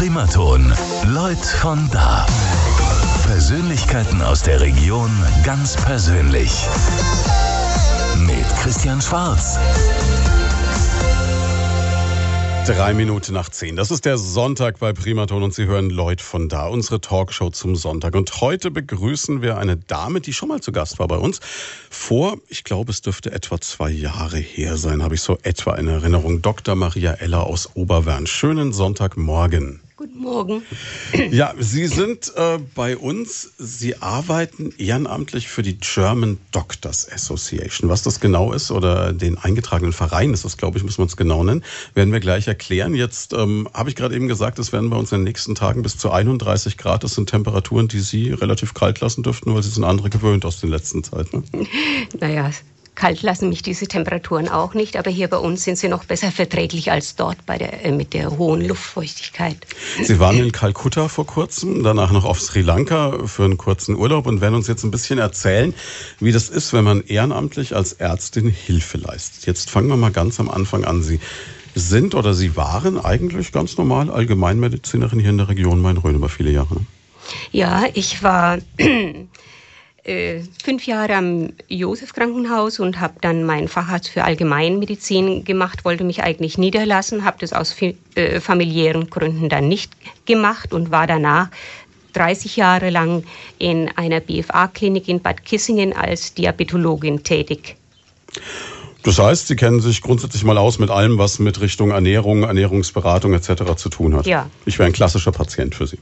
Primaton. Leute von da. Persönlichkeiten aus der Region ganz persönlich. Mit Christian Schwarz. Drei Minuten nach zehn. Das ist der Sonntag bei Primaton und Sie hören Lloyd von da, unsere Talkshow zum Sonntag. Und heute begrüßen wir eine Dame, die schon mal zu Gast war bei uns. Vor, ich glaube, es dürfte etwa zwei Jahre her sein, habe ich so etwa in Erinnerung. Dr. Maria Eller aus Oberwern. Schönen Sonntagmorgen. Guten Morgen. Ja, Sie sind äh, bei uns. Sie arbeiten ehrenamtlich für die German Doctors Association. Was das genau ist oder den eingetragenen Verein ist das, glaube ich, muss man es genau nennen, werden wir gleich erklären. Jetzt ähm, habe ich gerade eben gesagt, es werden bei uns in den nächsten Tagen bis zu 31 Grad. Das sind Temperaturen, die Sie relativ kalt lassen dürften, weil Sie sind andere gewöhnt aus den letzten Zeiten. Ne? Naja, Kalt lassen mich diese Temperaturen auch nicht, aber hier bei uns sind sie noch besser verträglich als dort bei der, äh, mit der hohen Luftfeuchtigkeit. Sie waren in Kalkutta vor kurzem, danach noch auf Sri Lanka für einen kurzen Urlaub und werden uns jetzt ein bisschen erzählen, wie das ist, wenn man ehrenamtlich als Ärztin Hilfe leistet. Jetzt fangen wir mal ganz am Anfang an. Sie sind oder Sie waren eigentlich ganz normal Allgemeinmedizinerin hier in der Region Main-Rhön über viele Jahre. Ne? Ja, ich war äh, fünf Jahre am Josef Krankenhaus und habe dann meinen Facharzt für Allgemeinmedizin gemacht, wollte mich eigentlich niederlassen, habe das aus äh, familiären Gründen dann nicht gemacht und war danach 30 Jahre lang in einer BFA-Klinik in Bad Kissingen als Diabetologin tätig. Das heißt, Sie kennen sich grundsätzlich mal aus mit allem, was mit Richtung Ernährung, Ernährungsberatung etc. zu tun hat. Ja. Ich wäre ein klassischer Patient für Sie.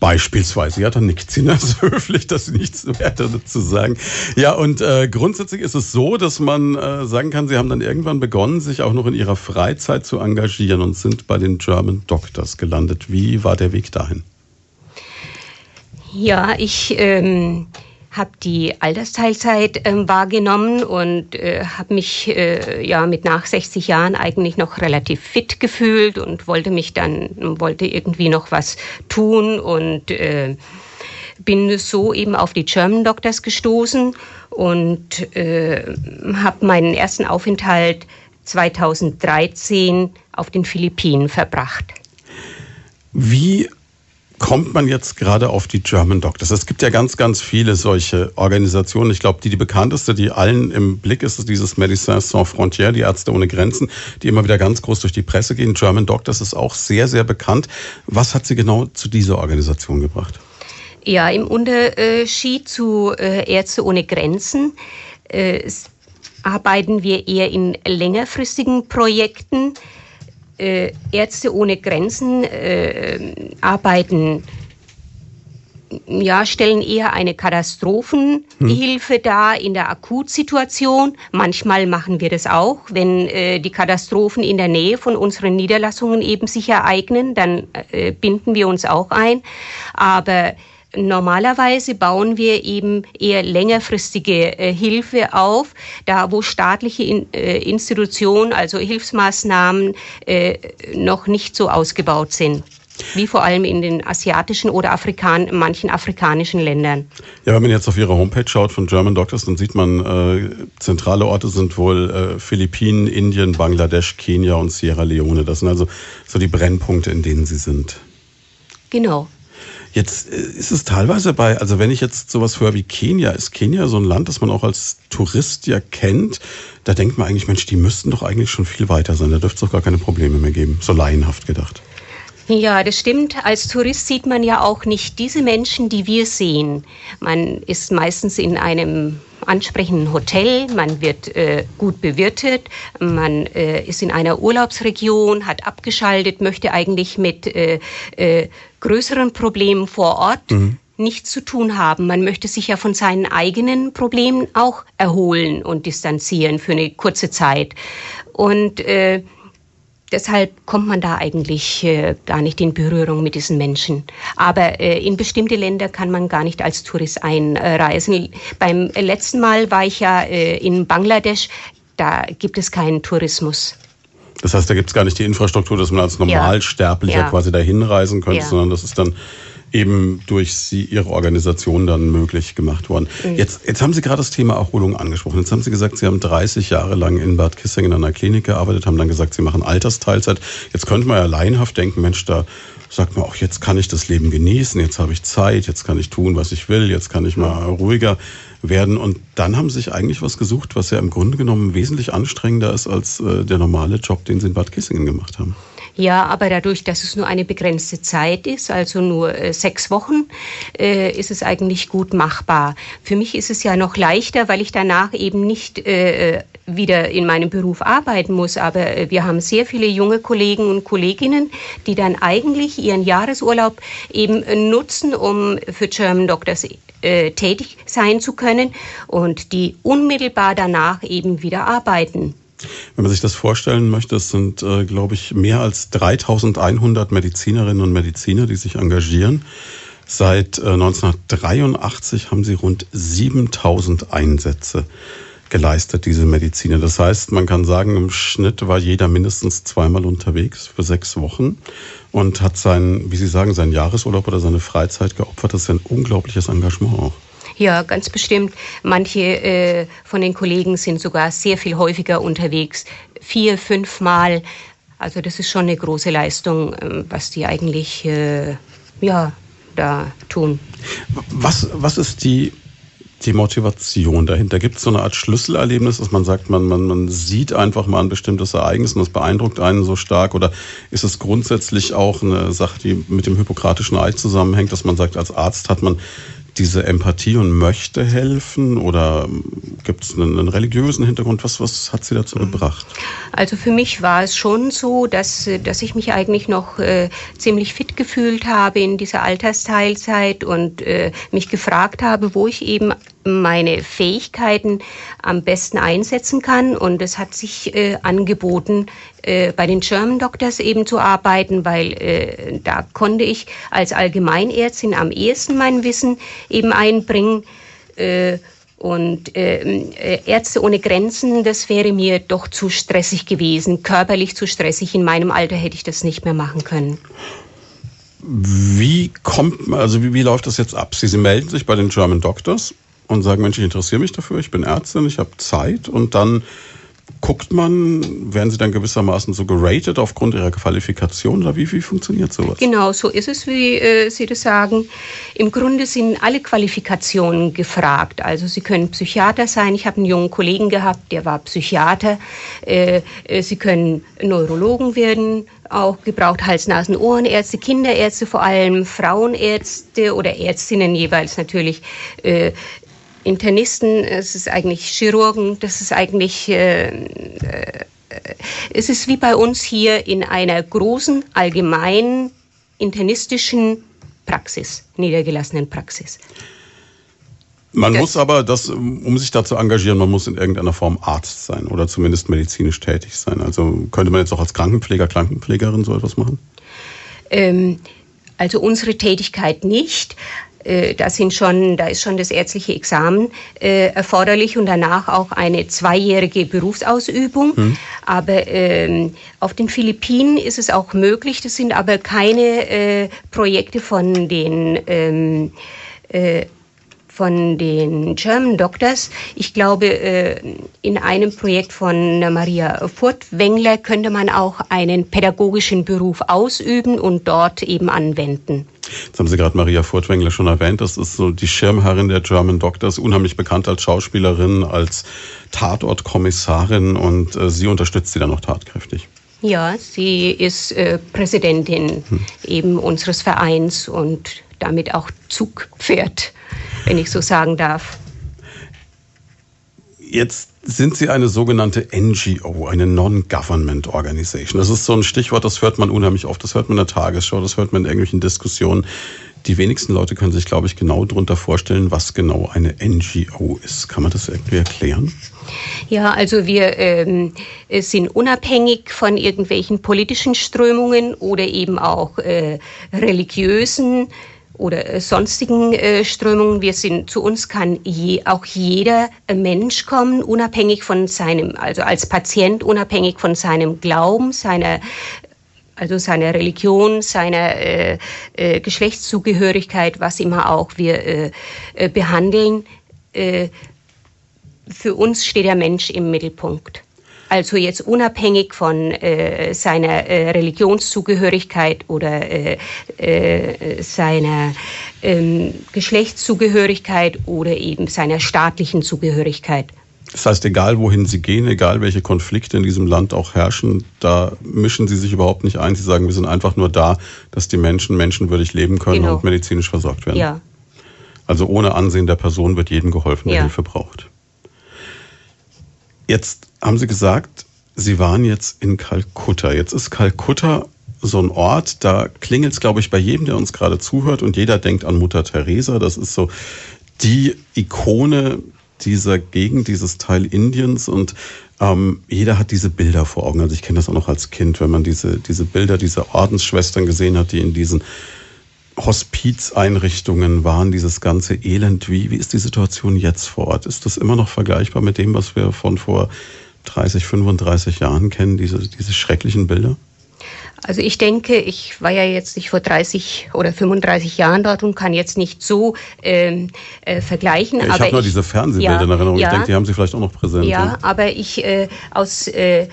Beispielsweise. Ja, dann nickt sie so höflich, dass sie nichts weiter dazu sagen. Ja, und äh, grundsätzlich ist es so, dass man äh, sagen kann, sie haben dann irgendwann begonnen, sich auch noch in ihrer Freizeit zu engagieren und sind bei den German Doctors gelandet. Wie war der Weg dahin? Ja, ich ähm, habe die Altersteilzeit äh, wahrgenommen und äh, habe mich äh, ja mit nach 60 Jahren eigentlich noch relativ fit gefühlt und wollte mich dann wollte irgendwie noch was tun und äh, bin so eben auf die German Doctors gestoßen und äh, habe meinen ersten Aufenthalt 2013 auf den Philippinen verbracht. Wie kommt man jetzt gerade auf die German Doctors? Es gibt ja ganz, ganz viele solche Organisationen. Ich glaube, die, die bekannteste, die allen im Blick ist, ist dieses Médecins Sans Frontières, die Ärzte ohne Grenzen, die immer wieder ganz groß durch die Presse gehen. German Doctors ist auch sehr, sehr bekannt. Was hat Sie genau zu dieser Organisation gebracht? Ja, im Unterschied zu äh, Ärzte ohne Grenzen äh, arbeiten wir eher in längerfristigen Projekten äh, Ärzte ohne Grenzen äh, arbeiten ja, stellen eher eine Katastrophenhilfe hm. dar in der Akutsituation. Manchmal machen wir das auch, wenn äh, die Katastrophen in der Nähe von unseren Niederlassungen eben sich ereignen, dann äh, binden wir uns auch ein. Aber Normalerweise bauen wir eben eher längerfristige äh, Hilfe auf, da wo staatliche in, äh, Institutionen, also Hilfsmaßnahmen, äh, noch nicht so ausgebaut sind wie vor allem in den asiatischen oder Afrikan manchen afrikanischen Ländern. Ja, wenn man jetzt auf Ihre Homepage schaut von German Doctors, dann sieht man, äh, zentrale Orte sind wohl äh, Philippinen, Indien, Bangladesch, Kenia und Sierra Leone. Das sind also so die Brennpunkte, in denen Sie sind. Genau. Jetzt äh, ist es teilweise bei, also wenn ich jetzt sowas höre wie Kenia, ist Kenia so ein Land, das man auch als Tourist ja kennt. Da denkt man eigentlich, Mensch, die müssten doch eigentlich schon viel weiter sein. Da dürfte es doch gar keine Probleme mehr geben. So laienhaft gedacht. Ja, das stimmt. Als Tourist sieht man ja auch nicht diese Menschen, die wir sehen. Man ist meistens in einem ansprechenden Hotel, man wird äh, gut bewirtet, man äh, ist in einer Urlaubsregion, hat abgeschaltet, möchte eigentlich mit äh, äh, größeren Problemen vor Ort mhm. nichts zu tun haben. Man möchte sich ja von seinen eigenen Problemen auch erholen und distanzieren für eine kurze Zeit. Und äh, Deshalb kommt man da eigentlich äh, gar nicht in Berührung mit diesen Menschen. Aber äh, in bestimmte Länder kann man gar nicht als Tourist einreisen. Beim letzten Mal war ich ja äh, in Bangladesch. Da gibt es keinen Tourismus. Das heißt, da gibt es gar nicht die Infrastruktur, dass man als Normalsterblicher ja. quasi dahin reisen könnte, ja. sondern das ist dann eben durch Sie, Ihre Organisation dann möglich gemacht worden. Mhm. Jetzt, jetzt haben Sie gerade das Thema Erholung angesprochen. Jetzt haben Sie gesagt, Sie haben 30 Jahre lang in Bad Kissing in einer Klinik gearbeitet, haben dann gesagt, Sie machen Altersteilzeit. Jetzt könnte man ja laienhaft denken, Mensch, da sagt man auch, jetzt kann ich das Leben genießen, jetzt habe ich Zeit, jetzt kann ich tun, was ich will, jetzt kann ich mal ruhiger werden. Und dann haben sie sich eigentlich was gesucht, was ja im Grunde genommen wesentlich anstrengender ist als äh, der normale Job, den sie in Bad Kissingen gemacht haben. Ja, aber dadurch, dass es nur eine begrenzte Zeit ist, also nur äh, sechs Wochen, äh, ist es eigentlich gut machbar. Für mich ist es ja noch leichter, weil ich danach eben nicht äh, wieder in meinem Beruf arbeiten muss. Aber äh, wir haben sehr viele junge Kollegen und Kolleginnen, die dann eigentlich ihren Jahresurlaub eben nutzen, um für German Doctors äh, tätig sein zu können und die unmittelbar danach eben wieder arbeiten. Wenn man sich das vorstellen möchte, es sind, äh, glaube ich, mehr als 3100 Medizinerinnen und Mediziner, die sich engagieren. Seit äh, 1983 haben sie rund 7000 Einsätze geleistet, diese Mediziner. Das heißt, man kann sagen, im Schnitt war jeder mindestens zweimal unterwegs für sechs Wochen und hat sein, wie Sie sagen, seinen Jahresurlaub oder seine Freizeit geopfert. Das ist ein unglaubliches Engagement auch. Ja, ganz bestimmt. Manche äh, von den Kollegen sind sogar sehr viel häufiger unterwegs, vier, fünf Mal. Also das ist schon eine große Leistung, äh, was die eigentlich äh, ja, da tun. Was, was ist die die Motivation dahinter? Gibt es so eine Art Schlüsselerlebnis, dass man sagt, man, man, man sieht einfach mal ein bestimmtes Ereignis und das beeindruckt einen so stark? Oder ist es grundsätzlich auch eine Sache, die mit dem Hippokratischen Eid zusammenhängt, dass man sagt, als Arzt hat man diese Empathie und möchte helfen? Oder gibt es einen, einen, religiösen Hintergrund? Was, was hat Sie dazu mhm. gebracht? Also für mich war es schon so, dass, dass ich mich eigentlich noch äh, ziemlich fit gefühlt habe in dieser Altersteilzeit und äh, mich gefragt habe, wo ich eben meine Fähigkeiten am besten einsetzen kann. Und es hat sich äh, angeboten, äh, bei den German Doctors eben zu arbeiten, weil äh, da konnte ich als Allgemeinärztin am ehesten mein Wissen eben einbringen. Äh, und ähm, äh, Ärzte ohne Grenzen, das wäre mir doch zu stressig gewesen, körperlich zu stressig. In meinem Alter hätte ich das nicht mehr machen können. Wie kommt, also wie, wie läuft das jetzt ab? Sie, Sie melden sich bei den German Doctors und sagen, Mensch, ich interessiere mich dafür, ich bin Ärztin, ich habe Zeit und dann guckt man, werden sie dann gewissermaßen so geratet aufgrund ihrer Qualifikation oder wie, wie funktioniert sowas? Genau, so ist es, wie äh, Sie das sagen. Im Grunde sind alle Qualifikationen gefragt. Also Sie können Psychiater sein. Ich habe einen jungen Kollegen gehabt, der war Psychiater. Äh, äh, Sie können Neurologen werden, auch gebraucht Hals, Nasen, Ohrenärzte, Kinderärzte vor allem, Frauenärzte oder Ärztinnen jeweils natürlich. Äh, Internisten, es ist eigentlich Chirurgen, das ist eigentlich, äh, äh, es ist wie bei uns hier in einer großen allgemeinen internistischen Praxis, niedergelassenen Praxis. Man das muss aber, das, um sich da zu engagieren, man muss in irgendeiner Form Arzt sein oder zumindest medizinisch tätig sein. Also könnte man jetzt auch als Krankenpfleger, Krankenpflegerin so etwas machen? Ähm, also unsere Tätigkeit nicht. Äh, da, sind schon, da ist schon das ärztliche Examen äh, erforderlich und danach auch eine zweijährige Berufsausübung. Hm. Aber ähm, auf den Philippinen ist es auch möglich. Das sind aber keine äh, Projekte von den ähm, äh, von den German Doctors. Ich glaube, äh, in einem Projekt von Maria Furtwängler könnte man auch einen pädagogischen Beruf ausüben und dort eben anwenden. Jetzt haben Sie gerade Maria Furtwängler schon erwähnt. Das ist so die Schirmherrin der German Doctors, unheimlich bekannt als Schauspielerin, als Tatortkommissarin und äh, sie unterstützt sie dann noch tatkräftig. Ja, sie ist äh, Präsidentin hm. eben unseres Vereins und damit auch Zugpferd wenn ich so sagen darf. Jetzt sind Sie eine sogenannte NGO, eine Non-Government Organization. Das ist so ein Stichwort, das hört man unheimlich oft. Das hört man in der Tagesschau, das hört man in irgendwelchen Diskussionen. Die wenigsten Leute können sich, glaube ich, genau darunter vorstellen, was genau eine NGO ist. Kann man das irgendwie erklären? Ja, also wir ähm, sind unabhängig von irgendwelchen politischen Strömungen oder eben auch äh, religiösen oder äh, sonstigen äh, Strömungen. Wir sind, zu uns kann je, auch jeder äh, Mensch kommen, unabhängig von seinem, also als Patient, unabhängig von seinem Glauben, seiner also seiner Religion, seiner äh, äh, Geschlechtszugehörigkeit, was immer auch wir äh, äh behandeln. Äh, für uns steht der Mensch im Mittelpunkt. Also jetzt unabhängig von äh, seiner äh, Religionszugehörigkeit oder äh, äh, seiner ähm, Geschlechtszugehörigkeit oder eben seiner staatlichen Zugehörigkeit. Das heißt, egal wohin Sie gehen, egal welche Konflikte in diesem Land auch herrschen, da mischen Sie sich überhaupt nicht ein. Sie sagen, wir sind einfach nur da, dass die Menschen menschenwürdig leben können genau. und medizinisch versorgt werden. Ja. Also ohne Ansehen der Person wird jedem geholfen, der ja. Hilfe braucht. Jetzt haben Sie gesagt, Sie waren jetzt in Kalkutta. Jetzt ist Kalkutta so ein Ort, da klingelt es, glaube ich, bei jedem, der uns gerade zuhört und jeder denkt an Mutter Teresa. Das ist so die Ikone dieser Gegend, dieses Teil Indiens und ähm, jeder hat diese Bilder vor Augen. Also ich kenne das auch noch als Kind, wenn man diese, diese Bilder dieser Ordensschwestern gesehen hat, die in diesen Hospizeinrichtungen waren, dieses ganze Elend. Wie, wie ist die Situation jetzt vor Ort? Ist das immer noch vergleichbar mit dem, was wir von vor 30, 35 Jahren kennen, diese, diese schrecklichen Bilder? Also ich denke, ich war ja jetzt nicht vor 30 oder 35 Jahren dort und kann jetzt nicht so ähm, äh, vergleichen. Ja, ich habe nur diese Fernsehbilder ja, in Erinnerung. Ja, ich denke, die haben Sie vielleicht auch noch präsent. Ja, aber ich äh, aus äh,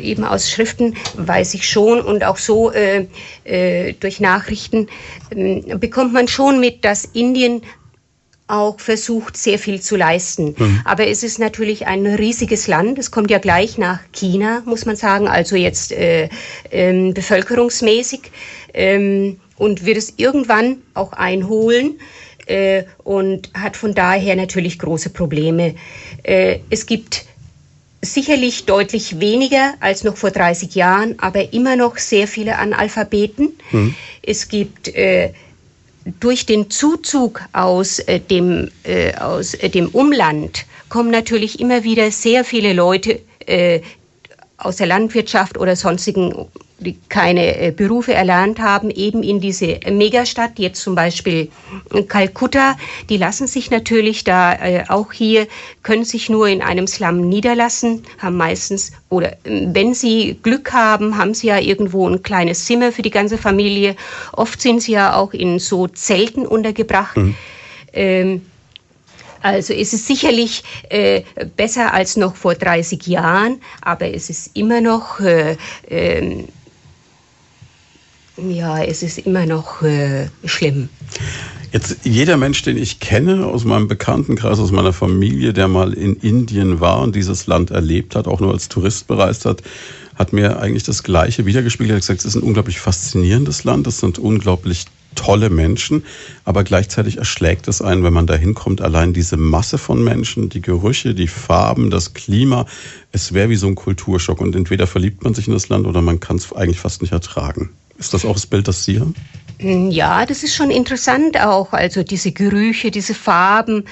eben aus Schriften weiß ich schon und auch so äh, äh, durch Nachrichten äh, bekommt man schon mit, dass Indien auch versucht, sehr viel zu leisten. Mhm. Aber es ist natürlich ein riesiges Land. Es kommt ja gleich nach China, muss man sagen, also jetzt äh, ähm, bevölkerungsmäßig ähm, und wird es irgendwann auch einholen äh, und hat von daher natürlich große Probleme. Äh, es gibt sicherlich deutlich weniger als noch vor 30 Jahren, aber immer noch sehr viele Analphabeten. Mhm. Es gibt äh, durch den Zuzug aus, äh, dem, äh, aus äh, dem Umland kommen natürlich immer wieder sehr viele Leute äh, aus der Landwirtschaft oder sonstigen die keine äh, Berufe erlernt haben, eben in diese Megastadt, jetzt zum Beispiel Kalkutta, die lassen sich natürlich da äh, auch hier, können sich nur in einem Slum niederlassen, haben meistens, oder äh, wenn sie Glück haben, haben sie ja irgendwo ein kleines Zimmer für die ganze Familie. Oft sind sie ja auch in so Zelten untergebracht. Mhm. Ähm, also es ist sicherlich äh, besser als noch vor 30 Jahren, aber es ist immer noch äh, äh, ja, es ist immer noch äh, schlimm. Jetzt jeder Mensch, den ich kenne aus meinem Bekanntenkreis, aus meiner Familie, der mal in Indien war und dieses Land erlebt hat, auch nur als Tourist bereist hat, hat mir eigentlich das Gleiche wiedergespiegelt. Er hat gesagt, es ist ein unglaublich faszinierendes Land, es sind unglaublich tolle Menschen, aber gleichzeitig erschlägt es einen, wenn man da hinkommt, allein diese Masse von Menschen, die Gerüche, die Farben, das Klima, es wäre wie so ein Kulturschock und entweder verliebt man sich in das Land oder man kann es eigentlich fast nicht ertragen. Ist das auch das Bild, das Sie haben? Hm, ja, das ist schon interessant auch. Also diese Gerüche, diese Farben,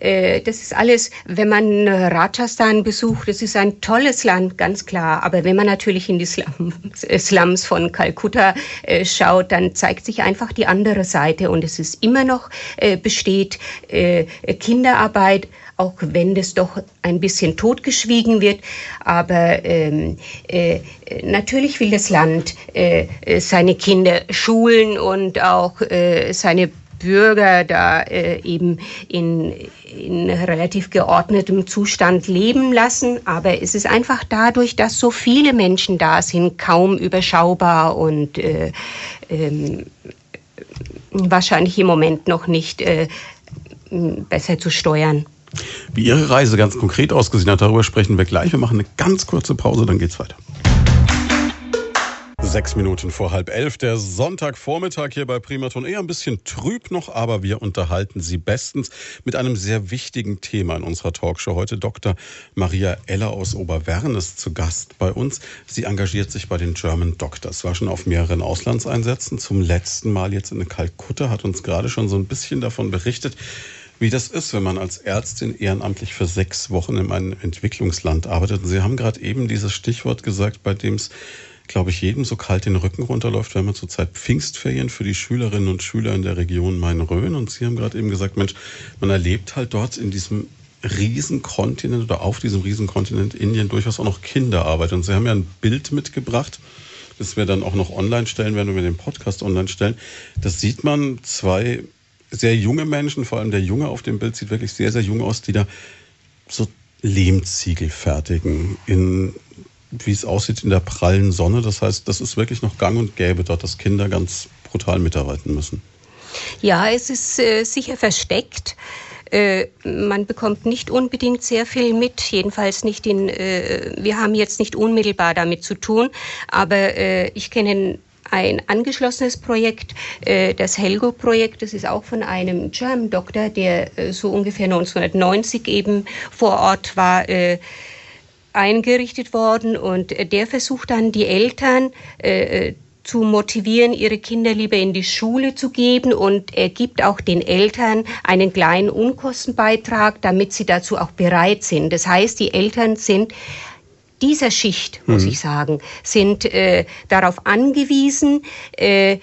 das ist alles, wenn man Rajasthan besucht, das ist ein tolles Land, ganz klar. Aber wenn man natürlich in die Slums, äh, Slums von Kalkutta äh, schaut, dann zeigt sich einfach die andere Seite. Und es ist immer noch besteht Kinderarbeit, auch wenn das doch ein bisschen totgeschwiegen wird. Aber ähm, äh, natürlich will das Land äh, seine Kinder schulen und auch äh, seine Bürger da äh, eben in, in relativ geordnetem Zustand leben lassen. Aber es ist einfach dadurch, dass so viele Menschen da sind, kaum überschaubar und äh, ähm, wahrscheinlich im Moment noch nicht äh, besser zu steuern. Wie Ihre Reise ganz konkret ausgesehen hat, darüber sprechen wir gleich. Wir machen eine ganz kurze Pause, dann geht's weiter. Sechs Minuten vor halb elf, der Sonntagvormittag hier bei Primaton. Eher ein bisschen trüb noch, aber wir unterhalten Sie bestens mit einem sehr wichtigen Thema in unserer Talkshow. Heute Dr. Maria Eller aus Oberwernes zu Gast bei uns. Sie engagiert sich bei den German Doctors, war schon auf mehreren Auslandseinsätzen. Zum letzten Mal jetzt in Kalkutta, hat uns gerade schon so ein bisschen davon berichtet, wie das ist, wenn man als Ärztin ehrenamtlich für sechs Wochen in einem Entwicklungsland arbeitet. Und Sie haben gerade eben dieses Stichwort gesagt, bei dem es, glaube ich, jedem so kalt den Rücken runterläuft, wenn man zurzeit Pfingstferien für die Schülerinnen und Schüler in der Region Main-Rhön. Und Sie haben gerade eben gesagt, Mensch, man erlebt halt dort in diesem Riesenkontinent oder auf diesem Riesenkontinent Indien durchaus auch noch Kinderarbeit. Und Sie haben ja ein Bild mitgebracht das wir dann auch noch online stellen werden, wenn wir den Podcast online stellen. Das sieht man zwei sehr junge Menschen, vor allem der Junge auf dem Bild sieht wirklich sehr, sehr jung aus, die da so Lehmziegel fertigen in wie es aussieht in der prallen Sonne. Das heißt, das ist wirklich noch gang und gäbe dort, dass Kinder ganz brutal mitarbeiten müssen. Ja, es ist äh, sicher versteckt. Äh, man bekommt nicht unbedingt sehr viel mit, jedenfalls nicht in, äh, wir haben jetzt nicht unmittelbar damit zu tun, aber äh, ich kenne ein angeschlossenes Projekt, das Helgo-Projekt, das ist auch von einem German Doktor, der so ungefähr 1990 eben vor Ort war, eingerichtet worden und der versucht dann die Eltern zu motivieren, ihre Kinder lieber in die Schule zu geben und er gibt auch den Eltern einen kleinen Unkostenbeitrag, damit sie dazu auch bereit sind. Das heißt, die Eltern sind dieser Schicht, muss mhm. ich sagen, sind äh, darauf angewiesen, äh,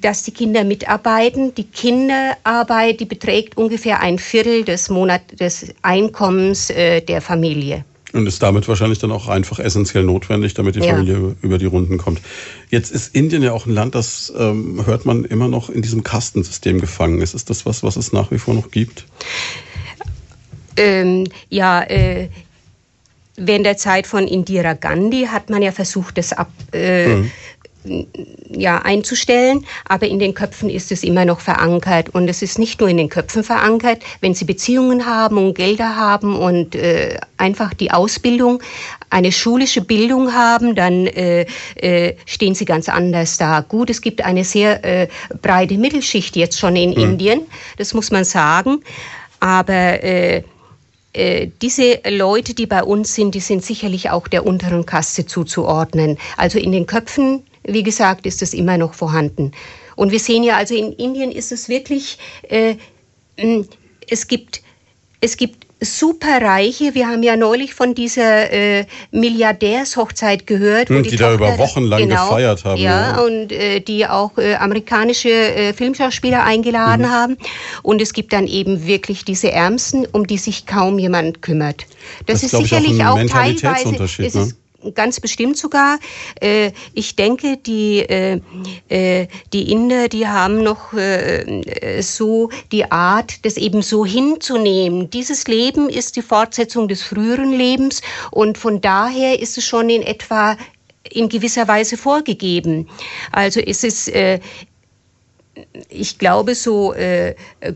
dass die Kinder mitarbeiten. Die Kinderarbeit, die beträgt ungefähr ein Viertel des Monat des Einkommens äh, der Familie. Und ist damit wahrscheinlich dann auch einfach essentiell notwendig, damit die ja. Familie über die Runden kommt. Jetzt ist Indien ja auch ein Land, das ähm, hört man immer noch in diesem Kastensystem gefangen ist. Ist das was, was es nach wie vor noch gibt? Ähm, ja, äh, während der Zeit von Indira Gandhi hat man ja versucht, das ab, äh, mhm ja, einzustellen, aber in den Köpfen ist es immer noch verankert. Und es ist nicht nur in den Köpfen verankert, wenn Sie Beziehungen haben und Gelder haben und äh, einfach die Ausbildung, eine schulische Bildung haben, dann äh, äh, stehen Sie ganz anders da. Gut, es gibt eine sehr äh, breite Mittelschicht jetzt schon in mhm. Indien, das muss man sagen, aber äh, äh, diese Leute, die bei uns sind, die sind sicherlich auch der unteren Kaste zuzuordnen. Also in den Köpfen wie gesagt, ist es immer noch vorhanden. Und wir sehen ja, also in Indien ist es wirklich, äh, es gibt, es gibt Superreiche. Wir haben ja neulich von dieser äh, Milliardärshochzeit gehört. Hm, die, die da über Wochen lang genau, gefeiert haben. Ja, ja. und äh, die auch äh, amerikanische äh, Filmschauspieler eingeladen mhm. haben. Und es gibt dann eben wirklich diese Ärmsten, um die sich kaum jemand kümmert. Das, das ist sicherlich auch, auch teilweise. Es ne? Ganz bestimmt sogar. Äh, ich denke, die, äh, äh, die Inder, die haben noch so die Art, das eben so hinzunehmen. Dieses Leben ist die Fortsetzung des früheren Lebens und von daher ist es schon in etwa in gewisser Weise vorgegeben. Also ist es, ich glaube, so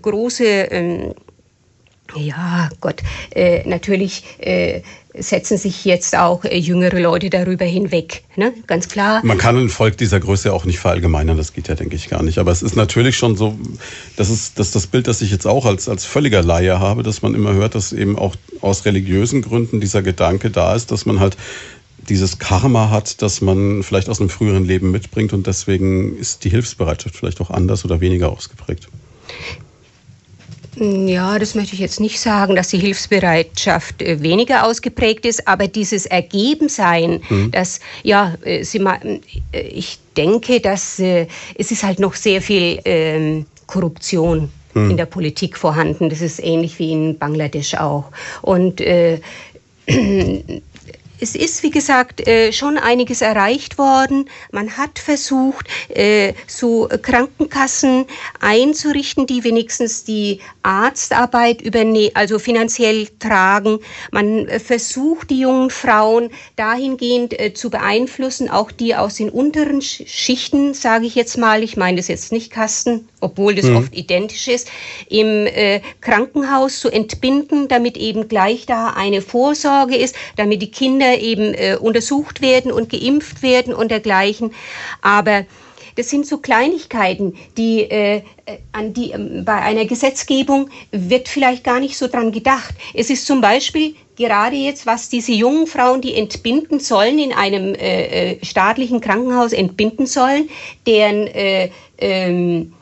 große ähm, ja, Gott, äh, natürlich äh, setzen sich jetzt auch äh, jüngere Leute darüber hinweg, ne? ganz klar. Man kann ein Volk dieser Größe auch nicht verallgemeinern, das geht ja, denke ich, gar nicht. Aber es ist natürlich schon so, das ist das, das Bild, das ich jetzt auch als, als völliger Laie habe, dass man immer hört, dass eben auch aus religiösen Gründen dieser Gedanke da ist, dass man halt dieses Karma hat, das man vielleicht aus einem früheren Leben mitbringt und deswegen ist die Hilfsbereitschaft vielleicht auch anders oder weniger ausgeprägt. Ja, das möchte ich jetzt nicht sagen, dass die Hilfsbereitschaft äh, weniger ausgeprägt ist, aber dieses Ergebensein, mhm. dass, ja, äh, Sie mal, äh, ich denke, dass es ist halt noch sehr viel ähm, Korruption mhm. in der Politik vorhanden. Das ist ähnlich wie in Bangladesch auch. Und äh, es ist, wie gesagt, äh, schon einiges erreicht worden. Man hat versucht, äh, so Krankenkassen einzurichten, die wenigstens die Arztarbeit übernehmen, also finanziell tragen. Man äh, versucht, die jungen Frauen dahingehend zu beeinflussen, auch die aus den unteren Schichten, sage ich jetzt mal, ich meine das jetzt nicht Kasten, obwohl das mhm. oft identisch ist, im Krankenhaus zu entbinden, damit eben gleich da eine Vorsorge ist, damit die Kinder Kinder eben äh, untersucht werden und geimpft werden und dergleichen. Aber das sind so Kleinigkeiten, die äh, an die äh, bei einer Gesetzgebung wird vielleicht gar nicht so dran gedacht. Es ist zum Beispiel gerade jetzt, was diese jungen Frauen, die entbinden sollen, in einem äh, äh staatlichen Krankenhaus entbinden sollen, deren äh, ähm,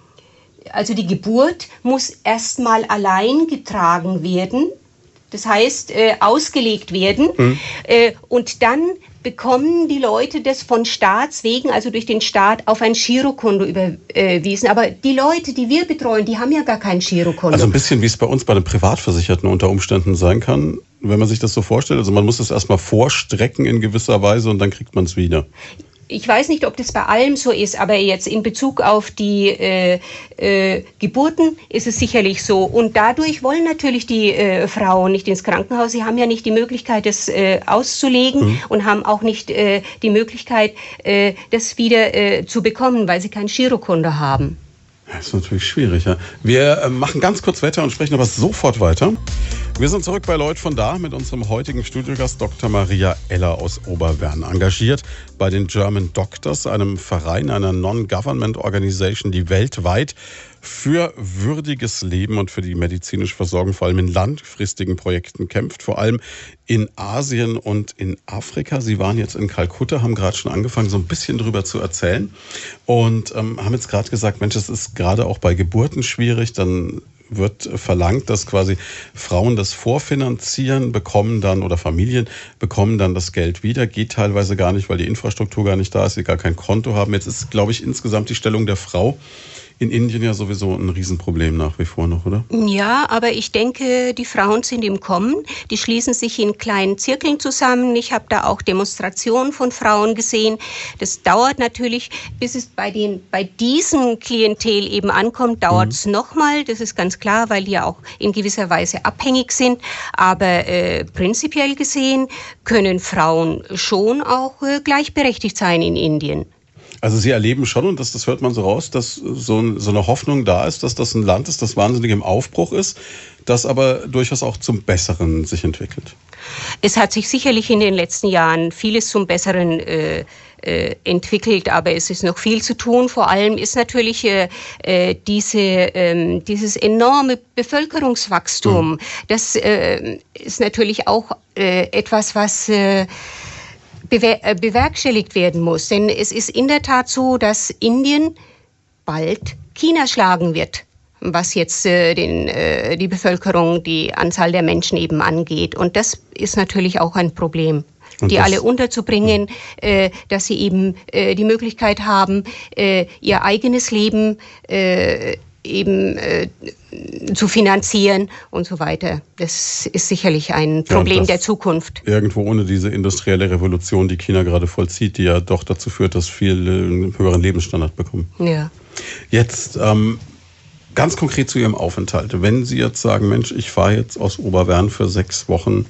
also die Geburt muss erstmal allein getragen werden das heißt äh, ausgelegt werden. Mhm. Äh, und dann bekommen die Leute das von Staatswegen, also durch den Staat, auf ein Girokonto überwiesen. Aber die Leute, die wir betreuen, die haben ja gar kein Girokonto. Also ein bisschen wie es bei uns bei den Privatversicherten unter Umständen sein kann, wenn man sich das so vorstellt. Also man muss es erstmal vorstrecken in gewisser Weise und dann kriegt man es wieder. Ich weiß nicht, ob das bei allem so ist, aber jetzt in Bezug auf die äh, äh, Geburten ist es sicherlich so. Und dadurch wollen natürlich die äh, Frauen nicht ins Krankenhaus. Sie haben ja nicht die Möglichkeit, das äh, auszulegen mhm. und haben auch nicht äh, die Möglichkeit, äh, das wieder äh, zu bekommen, weil sie kein Girokonto haben. Das ist natürlich schwierig. Ja. Wir äh, machen ganz kurz Wetter und sprechen aber sofort weiter. Wir sind zurück bei Leut von da mit unserem heutigen Studiogast Dr. Maria Eller aus Oberwern, engagiert bei den German Doctors, einem Verein, einer Non-Government Organization, die weltweit für würdiges Leben und für die medizinische Versorgung vor allem in langfristigen Projekten kämpft, vor allem in Asien und in Afrika. Sie waren jetzt in Kalkutta, haben gerade schon angefangen, so ein bisschen drüber zu erzählen und ähm, haben jetzt gerade gesagt, Mensch, es ist gerade auch bei Geburten schwierig, dann wird verlangt, dass quasi Frauen das vorfinanzieren, bekommen dann oder Familien bekommen dann das Geld wieder. Geht teilweise gar nicht, weil die Infrastruktur gar nicht da ist, sie gar kein Konto haben. Jetzt ist, glaube ich, insgesamt die Stellung der Frau in Indien ja sowieso ein Riesenproblem nach wie vor noch, oder? Ja, aber ich denke, die Frauen sind im Kommen. Die schließen sich in kleinen Zirkeln zusammen. Ich habe da auch Demonstrationen von Frauen gesehen. Das dauert natürlich, bis es bei, den, bei diesem Klientel eben ankommt, dauert es mhm. nochmal. Das ist ganz klar, weil die ja auch in gewisser Weise abhängig sind. Aber äh, prinzipiell gesehen können Frauen schon auch äh, gleichberechtigt sein in Indien. Also Sie erleben schon, und das, das hört man so raus, dass so, so eine Hoffnung da ist, dass das ein Land ist, das wahnsinnig im Aufbruch ist, das aber durchaus auch zum Besseren sich entwickelt. Es hat sich sicherlich in den letzten Jahren vieles zum Besseren äh, äh, entwickelt, aber es ist noch viel zu tun. Vor allem ist natürlich äh, äh diese, äh, dieses enorme Bevölkerungswachstum, mhm. das äh, ist natürlich auch äh, etwas, was bewerkstelligt werden muss. Denn es ist in der Tat so, dass Indien bald China schlagen wird was jetzt äh, den, äh, die Bevölkerung, die Anzahl der Menschen eben angeht. Und das ist natürlich auch ein Problem. Und die alle unterzubringen, äh, dass sie eben äh, die Möglichkeit haben, äh, ihr eigenes Leben äh, eben äh, zu finanzieren und so weiter. Das ist sicherlich ein Problem ja, der Zukunft. Irgendwo ohne diese industrielle Revolution, die China gerade vollzieht, die ja doch dazu führt, dass viele einen höheren Lebensstandard bekommen. Ja. Jetzt ähm, ganz konkret zu Ihrem Aufenthalt. Wenn Sie jetzt sagen, Mensch, ich fahre jetzt aus Oberwern für sechs Wochen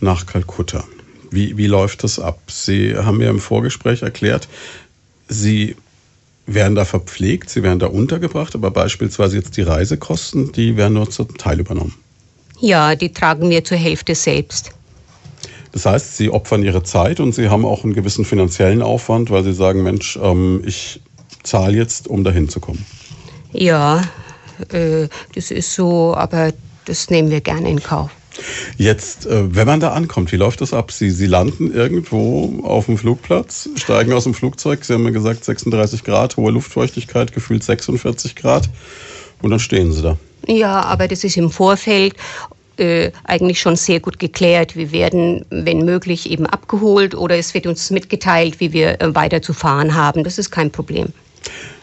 nach Kalkutta. Wie, wie läuft das ab? Sie haben mir im Vorgespräch erklärt, Sie werden da verpflegt, sie werden da untergebracht, aber beispielsweise jetzt die Reisekosten, die werden nur zum Teil übernommen. Ja, die tragen wir zur Hälfte selbst. Das heißt, sie opfern ihre Zeit und sie haben auch einen gewissen finanziellen Aufwand, weil sie sagen, Mensch, ähm, ich zahle jetzt, um dahin zu kommen. Ja, äh, das ist so, aber das nehmen wir gerne in Kauf. Jetzt, äh, wenn man da ankommt, wie läuft das ab? Sie, Sie landen irgendwo auf dem Flugplatz, steigen aus dem Flugzeug, Sie haben mir gesagt 36 Grad, hohe Luftfeuchtigkeit, gefühlt 46 Grad und dann stehen Sie da. Ja, aber das ist im Vorfeld äh, eigentlich schon sehr gut geklärt. Wir werden, wenn möglich, eben abgeholt oder es wird uns mitgeteilt, wie wir äh, weiter zu fahren haben. Das ist kein Problem.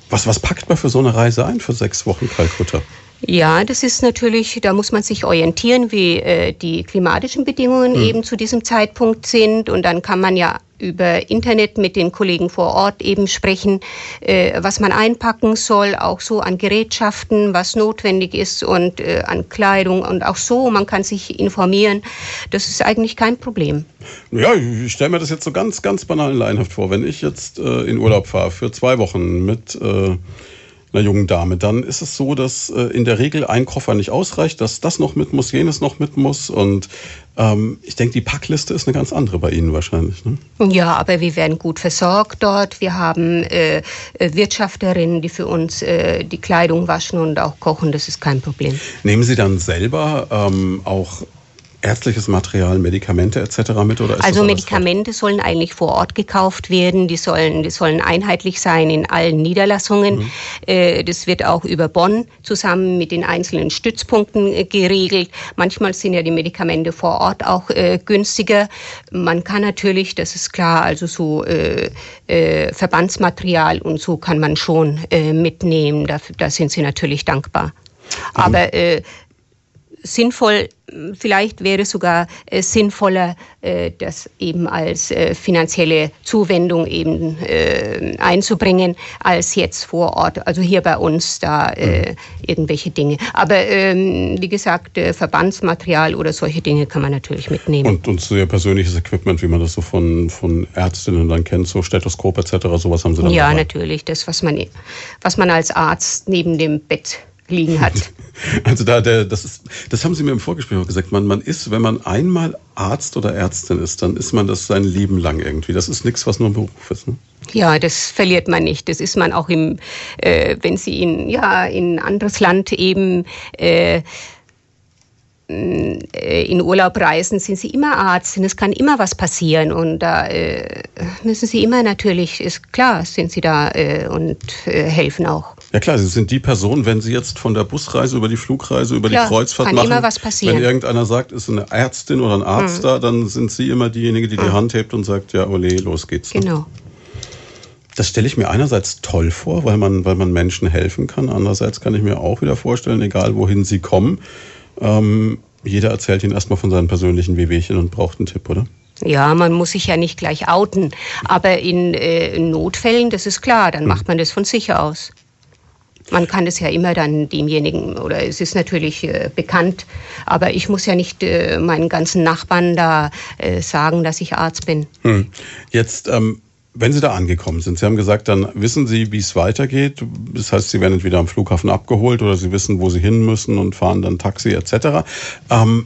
Was, was packt man für so eine Reise ein für sechs Wochen Kalkutta? Ja, das ist natürlich, da muss man sich orientieren, wie äh, die klimatischen Bedingungen mhm. eben zu diesem Zeitpunkt sind. Und dann kann man ja über Internet mit den Kollegen vor Ort eben sprechen, äh, was man einpacken soll, auch so an Gerätschaften, was notwendig ist und äh, an Kleidung und auch so, man kann sich informieren. Das ist eigentlich kein Problem. Ja, ich stelle mir das jetzt so ganz, ganz banal leinhaft vor. Wenn ich jetzt äh, in Urlaub fahre für zwei Wochen mit äh, einer jungen Dame, dann ist es so, dass äh, in der Regel ein Koffer nicht ausreicht, dass das noch mit muss, jenes noch mit muss. Und ähm, ich denke, die Packliste ist eine ganz andere bei Ihnen wahrscheinlich. Ne? Ja, aber wir werden gut versorgt dort. Wir haben äh, äh, Wirtschafterinnen, die für uns äh, die Kleidung waschen und auch kochen. Das ist kein Problem. Nehmen Sie dann selber ähm, auch ärztliches Material, Medikamente etc. mit? Oder also Medikamente sollen eigentlich vor Ort gekauft werden. Die sollen, die sollen einheitlich sein in allen Niederlassungen. Mhm. Äh, das wird auch über Bonn zusammen mit den einzelnen Stützpunkten äh, geregelt. Manchmal sind ja die Medikamente vor Ort auch äh, günstiger. Man kann natürlich, das ist klar, also so äh, äh, Verbandsmaterial und so kann man schon äh, mitnehmen. Da, da sind sie natürlich dankbar. Aber sinnvoll vielleicht wäre es sogar äh, sinnvoller, äh, das eben als äh, finanzielle Zuwendung eben äh, einzubringen, als jetzt vor Ort, also hier bei uns da äh, mhm. irgendwelche Dinge. Aber ähm, wie gesagt, äh, Verbandsmaterial oder solche Dinge kann man natürlich mitnehmen. Und, und sehr persönliches Equipment, wie man das so von, von Ärztinnen dann kennt, so Stethoskop etc., sowas haben Sie dann Ja, dabei. natürlich, das, was man, was man als Arzt neben dem Bett liegen hat. Also da, der, das, ist, das haben Sie mir im Vorgespräch auch gesagt. Man, man ist, wenn man einmal Arzt oder Ärztin ist, dann ist man das sein Leben lang irgendwie. Das ist nichts, was nur ein Beruf ist. Ne? Ja, das verliert man nicht. Das ist man auch im, äh, wenn Sie in ja in ein anderes Land eben äh, äh, in Urlaub reisen, sind sie immer Arzt es kann immer was passieren und da äh, müssen sie immer natürlich, ist klar, sind sie da äh, und äh, helfen auch. Ja klar, Sie sind die Person, wenn Sie jetzt von der Busreise über die Flugreise, über klar, die Kreuzfahrt kann machen, immer was passieren. wenn irgendeiner sagt, ist eine Ärztin oder ein Arzt mhm. da, dann sind Sie immer diejenige, die die mhm. Hand hebt und sagt, ja, ole, los geht's. Ne? Genau. Das stelle ich mir einerseits toll vor, weil man, weil man Menschen helfen kann. Andererseits kann ich mir auch wieder vorstellen, egal wohin sie kommen, ähm, jeder erzählt Ihnen erstmal von seinen persönlichen Wehwehchen und braucht einen Tipp, oder? Ja, man muss sich ja nicht gleich outen. Aber in, äh, Notfällen, das ist klar, dann hm. macht man das von sich aus. Man kann es ja immer dann demjenigen, oder es ist natürlich äh, bekannt, aber ich muss ja nicht äh, meinen ganzen Nachbarn da äh, sagen, dass ich Arzt bin. Hm. Jetzt ähm, wenn Sie da angekommen sind, Sie haben gesagt, dann wissen Sie, wie es weitergeht. Das heißt, Sie werden entweder am Flughafen abgeholt oder Sie wissen, wo Sie hin müssen und fahren dann Taxi etc. Ähm,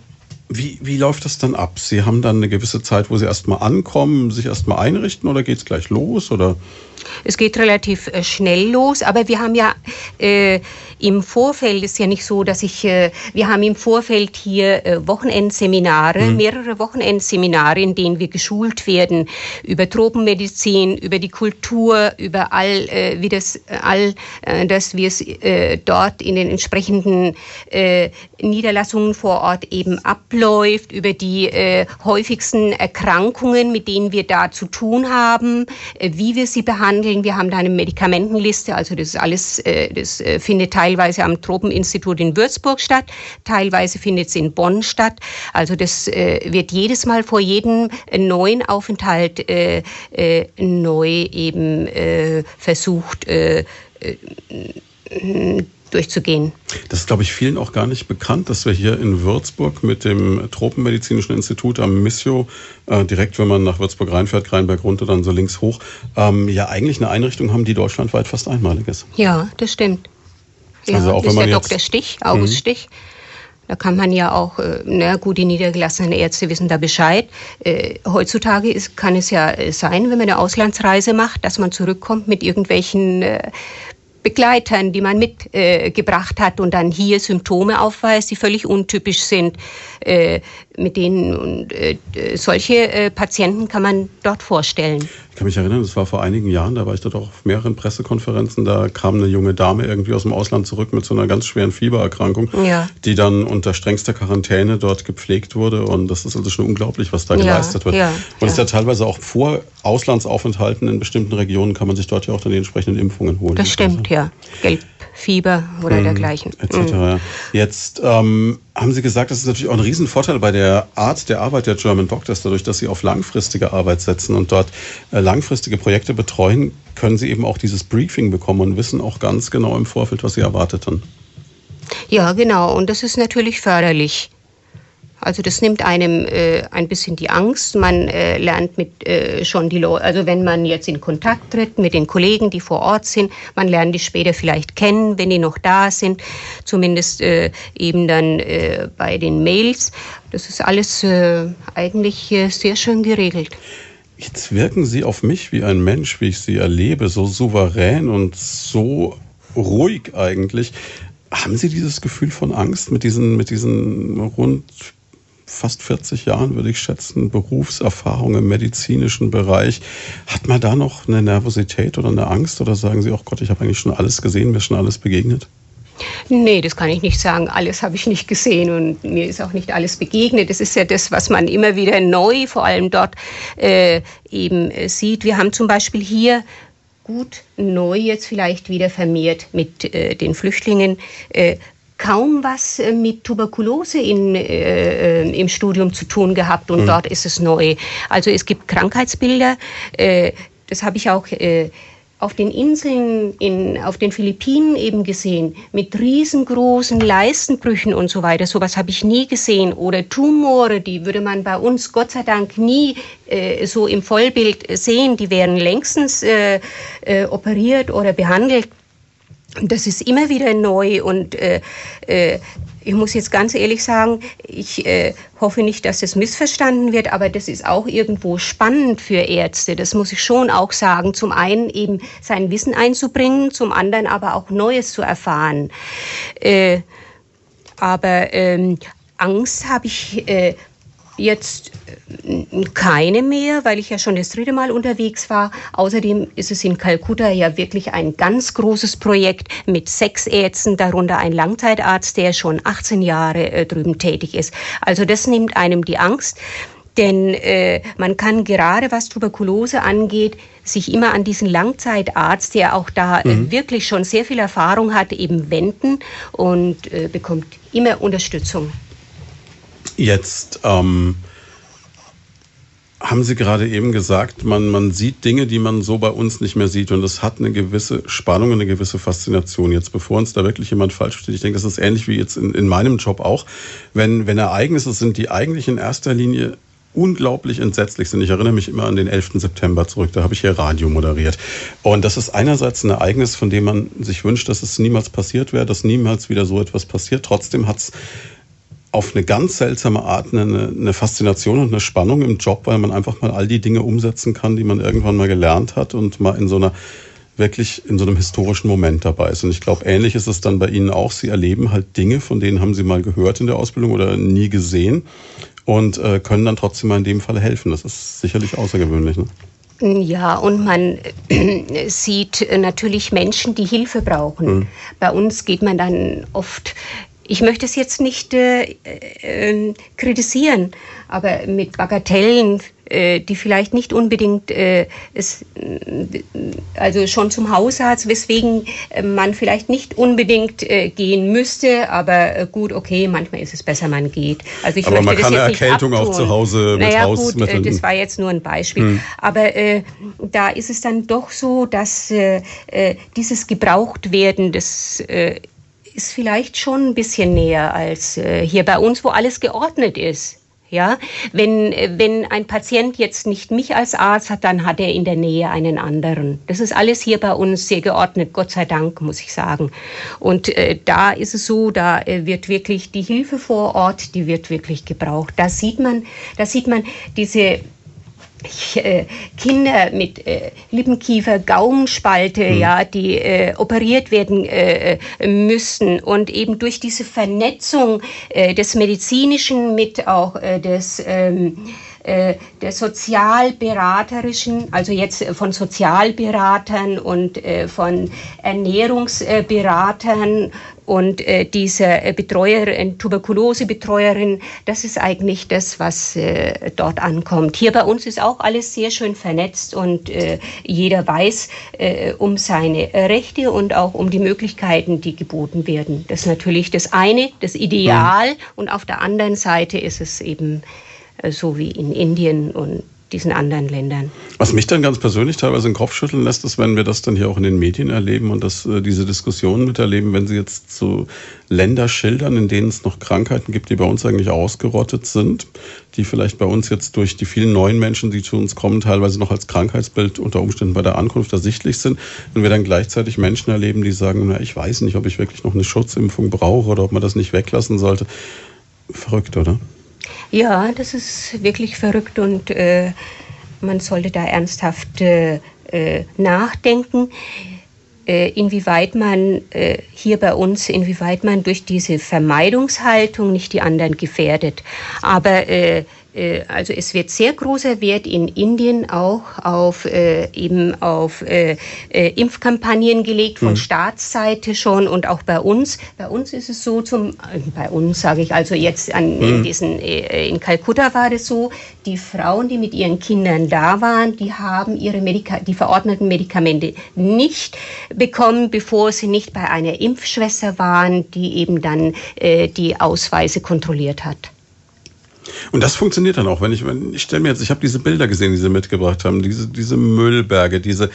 wie, wie läuft das dann ab? Sie haben dann eine gewisse Zeit, wo Sie erstmal ankommen, sich erstmal einrichten oder geht es gleich los? Oder? Es geht relativ äh, schnell los, aber wir haben ja äh, im Vorfeld ist ja nicht so, dass ich, äh, wir haben im Vorfeld hier äh, Wochenendseminare, mhm. mehrere Wochenendseminare, in denen wir geschult werden über Tropenmedizin, über die Kultur, über all, äh, wie das, all, äh, dass wir es dort in den entsprechenden Niederlassungen vor Ort eben abläuft, über die häufigsten Erkrankungen, mit denen wir da zu tun haben, wie wir sie behandeln. Wir haben da eine Medikamentenliste, also das alles, äh, das äh, findet teilweise am Tropeninstitut in Würzburg statt, teilweise findet es in Bonn statt. Also das äh, wird jedes Mal vor jedem neuen Aufenthalt neu eben versucht durchzugehen. Das ist, glaube ich, vielen auch gar nicht bekannt, dass wir hier in Würzburg mit dem Tropenmedizinischen Institut am Missio, äh, direkt wenn man nach Würzburg reinfährt, Rheinberg runter, dann so links hoch, ähm, ja eigentlich eine Einrichtung haben, die deutschlandweit fast einmalig ist. Ja, das stimmt. Ja, also auch das wenn man ist der Dr. Stich, August mhm. Stich. Da kann man ja auch, äh, na gut, die niedergelassenen Ärzte wissen da Bescheid. Äh, heutzutage ist, kann es ja äh, sein, wenn man eine Auslandsreise macht, dass man zurückkommt mit irgendwelchen äh, Begleitern, die man mitgebracht äh, hat und dann hier Symptome aufweist, die völlig untypisch sind. Äh, mit denen und äh, solche äh, Patienten kann man dort vorstellen. Ich kann mich erinnern, das war vor einigen Jahren, da war ich dort auch auf mehreren Pressekonferenzen, da kam eine junge Dame irgendwie aus dem Ausland zurück mit so einer ganz schweren Fiebererkrankung, ja. die dann unter strengster Quarantäne dort gepflegt wurde und das ist also schon unglaublich, was da ja, geleistet wird. Ja, und es ist ja teilweise auch vor Auslandsaufenthalten in bestimmten Regionen kann man sich dort ja auch dann die entsprechenden Impfungen holen. Das stimmt, also. ja. Gelb Fieber oder mhm, dergleichen. Etc. Mhm. Jetzt ähm, haben Sie gesagt, das ist natürlich auch ein Riesenvorteil bei der Art der Arbeit der German Doctors, dadurch, dass Sie auf langfristige Arbeit setzen und dort äh, langfristige Projekte betreuen, können Sie eben auch dieses Briefing bekommen und wissen auch ganz genau im Vorfeld, was Sie erwartet dann. Ja, genau. Und das ist natürlich förderlich. Also das nimmt einem äh, ein bisschen die Angst. Man äh, lernt mit äh, schon die Leute, also wenn man jetzt in Kontakt tritt mit den Kollegen, die vor Ort sind, man lernt die später vielleicht kennen, wenn die noch da sind, zumindest äh, eben dann äh, bei den Mails. Das ist alles äh, eigentlich sehr schön geregelt. Jetzt wirken Sie auf mich wie ein Mensch, wie ich Sie erlebe, so souverän und so ruhig eigentlich. Haben Sie dieses Gefühl von Angst mit diesen, mit diesen rund fast 40 Jahren, würde ich schätzen, Berufserfahrung im medizinischen Bereich. Hat man da noch eine Nervosität oder eine Angst oder sagen Sie, oh Gott, ich habe eigentlich schon alles gesehen, mir schon alles begegnet? Nee, das kann ich nicht sagen. Alles habe ich nicht gesehen und mir ist auch nicht alles begegnet. Das ist ja das, was man immer wieder neu, vor allem dort äh, eben äh, sieht. Wir haben zum Beispiel hier gut neu jetzt vielleicht wieder vermehrt mit äh, den Flüchtlingen äh, kaum was äh, mit Tuberkulose in, äh, äh, im Studium zu tun gehabt und mhm. dort ist es neu. Also es gibt Krankheitsbilder, äh, das habe ich auch äh, auf den Inseln, in, auf den Philippinen eben gesehen, mit riesengroßen Leistenbrüchen und so weiter. Sowas habe ich nie gesehen. Oder Tumore, die würde man bei uns Gott sei Dank nie äh, so im Vollbild sehen. Die wären längstens äh, äh, operiert oder behandelt. Das ist immer wieder neu und äh, äh, ich muss jetzt ganz ehrlich sagen, ich äh, hoffe nicht, dass es missverstanden wird, aber das ist auch irgendwo spannend für Ärzte. Das muss ich schon auch sagen. Zum einen eben sein Wissen einzubringen, zum anderen aber auch Neues zu erfahren. Äh, aber ähm, Angst habe ich äh, Jetzt äh, keine mehr, weil ich ja schon das dritte Mal unterwegs war. Außerdem ist es in Kalkutta ja wirklich ein ganz großes Projekt mit sechs Ärzten, darunter ein Langzeitarzt, der schon 18 Jahre äh, drüben tätig ist. Also das nimmt einem die Angst. Denn äh, man kann gerade was Tuberkulose angeht, sich immer an diesen Langzeitarzt, der auch da äh, mhm. äh, wirklich schon sehr viel Erfahrung hat, eben wenden und äh, bekommt immer Unterstützung. Jetzt ähm, haben Sie gerade eben gesagt, man, man sieht Dinge, die man so bei uns nicht mehr sieht. Und das hat eine gewisse Spannung, eine gewisse Faszination. Jetzt, bevor uns da wirklich jemand falsch versteht, ich denke, das ist ähnlich wie jetzt in, in meinem Job auch. Wenn, wenn Ereignisse sind, die eigentlich in erster Linie unglaublich entsetzlich sind. Ich erinnere mich immer an den 11. September zurück, da habe ich hier Radio moderiert. Und das ist einerseits ein Ereignis, von dem man sich wünscht, dass es niemals passiert wäre, dass niemals wieder so etwas passiert. Trotzdem hat es auf eine ganz seltsame Art eine, eine Faszination und eine Spannung im Job, weil man einfach mal all die Dinge umsetzen kann, die man irgendwann mal gelernt hat und mal in so einer wirklich in so einem historischen Moment dabei ist. Und ich glaube, ähnlich ist es dann bei Ihnen auch. Sie erleben halt Dinge, von denen haben Sie mal gehört in der Ausbildung oder nie gesehen und äh, können dann trotzdem mal in dem Fall helfen. Das ist sicherlich außergewöhnlich. Ne? Ja, und man sieht natürlich Menschen, die Hilfe brauchen. Mhm. Bei uns geht man dann oft ich möchte es jetzt nicht äh, äh, kritisieren, aber mit Bagatellen, äh, die vielleicht nicht unbedingt äh, es, äh, also schon zum Hausarzt, weswegen äh, man vielleicht nicht unbedingt gehen müsste, aber gut, okay, manchmal ist es besser, man geht. Also ich aber man kann eine Erkältung auch zu Hause mit naja, Hausmitteln. Gut, das war jetzt nur ein Beispiel. Hm. Aber da ist es dann doch so, dass dieses Gebrauchtwerden des ist vielleicht schon ein bisschen näher als äh, hier bei uns, wo alles geordnet ist. Ja, wenn, äh, wenn ein Patient jetzt nicht mich als Arzt hat, dann hat er in der Nähe einen anderen. Das ist alles hier bei uns sehr geordnet, Gott sei Dank, muss ich sagen. Und äh, da ist es so, da äh, wird wirklich die Hilfe vor Ort, die wird wirklich gebraucht. Da sieht man, da sieht man diese äh, Kinder mit äh, Lippenkiefer, Gaumenspalte, mhm. ja, die äh, operiert werden äh, müssen und eben durch diese Vernetzung äh, des medizinischen mit auch äh, des ähm, der sozialberaterischen, also jetzt von Sozialberatern und von Ernährungsberatern und äh, diese äh, Betreuerin, Tuberkulosebetreuerin, das ist eigentlich das, was äh, dort ankommt. Hier bei uns ist auch alles sehr schön vernetzt und äh, jeder weiß äh, um seine Rechte und auch um die Möglichkeiten, die geboten werden. Das ist natürlich das eine, das Ideal. Mhm. Und auf der anderen Seite ist es eben äh, so wie in Indien und diesen anderen Ländern. Was mich dann ganz persönlich teilweise den Kopf schütteln lässt, ist, wenn wir das dann hier auch in den Medien erleben und dass äh, diese Diskussionen miterleben, wenn sie jetzt so Länder schildern, in denen es noch Krankheiten gibt, die bei uns eigentlich ausgerottet sind, die vielleicht bei uns jetzt durch die vielen neuen Menschen, die zu uns kommen, teilweise noch als Krankheitsbild unter Umständen bei der Ankunft ersichtlich sind. Wenn wir dann gleichzeitig Menschen erleben, die sagen, na, ich weiß nicht, ob ich wirklich noch eine Schutzimpfung brauche oder ob man das nicht weglassen sollte. Verrückt, oder? Ja, das ist wirklich verrückt und äh, man sollte da ernsthaft äh, äh nachdenken, äh, inwieweit man äh, hier bei uns, inwieweit man durch diese Vermeidungshaltung nicht die anderen gefährdet. Aber äh, also es wird sehr großer Wert in Indien auch auf äh, eben auf äh, äh, Impfkampagnen gelegt von mhm. Staatsseite schon und auch bei uns. Bei uns ist es so zum äh, bei uns sage ich also jetzt an mhm. in diesen äh, in Kalkutta war es so, die Frauen, die mit ihren Kindern da waren, die haben ihre Medika die verordneten Medikamente nicht bekommen, bevor sie nicht bei einer Impfschwester waren, die eben dann die Ausweise kontrolliert hat. Und das funktioniert dann auch, wenn ich, wenn ich stelle mir jetzt, ich habe diese Bilder gesehen, die sie mitgebracht haben, diese, diese Müllberge, diese,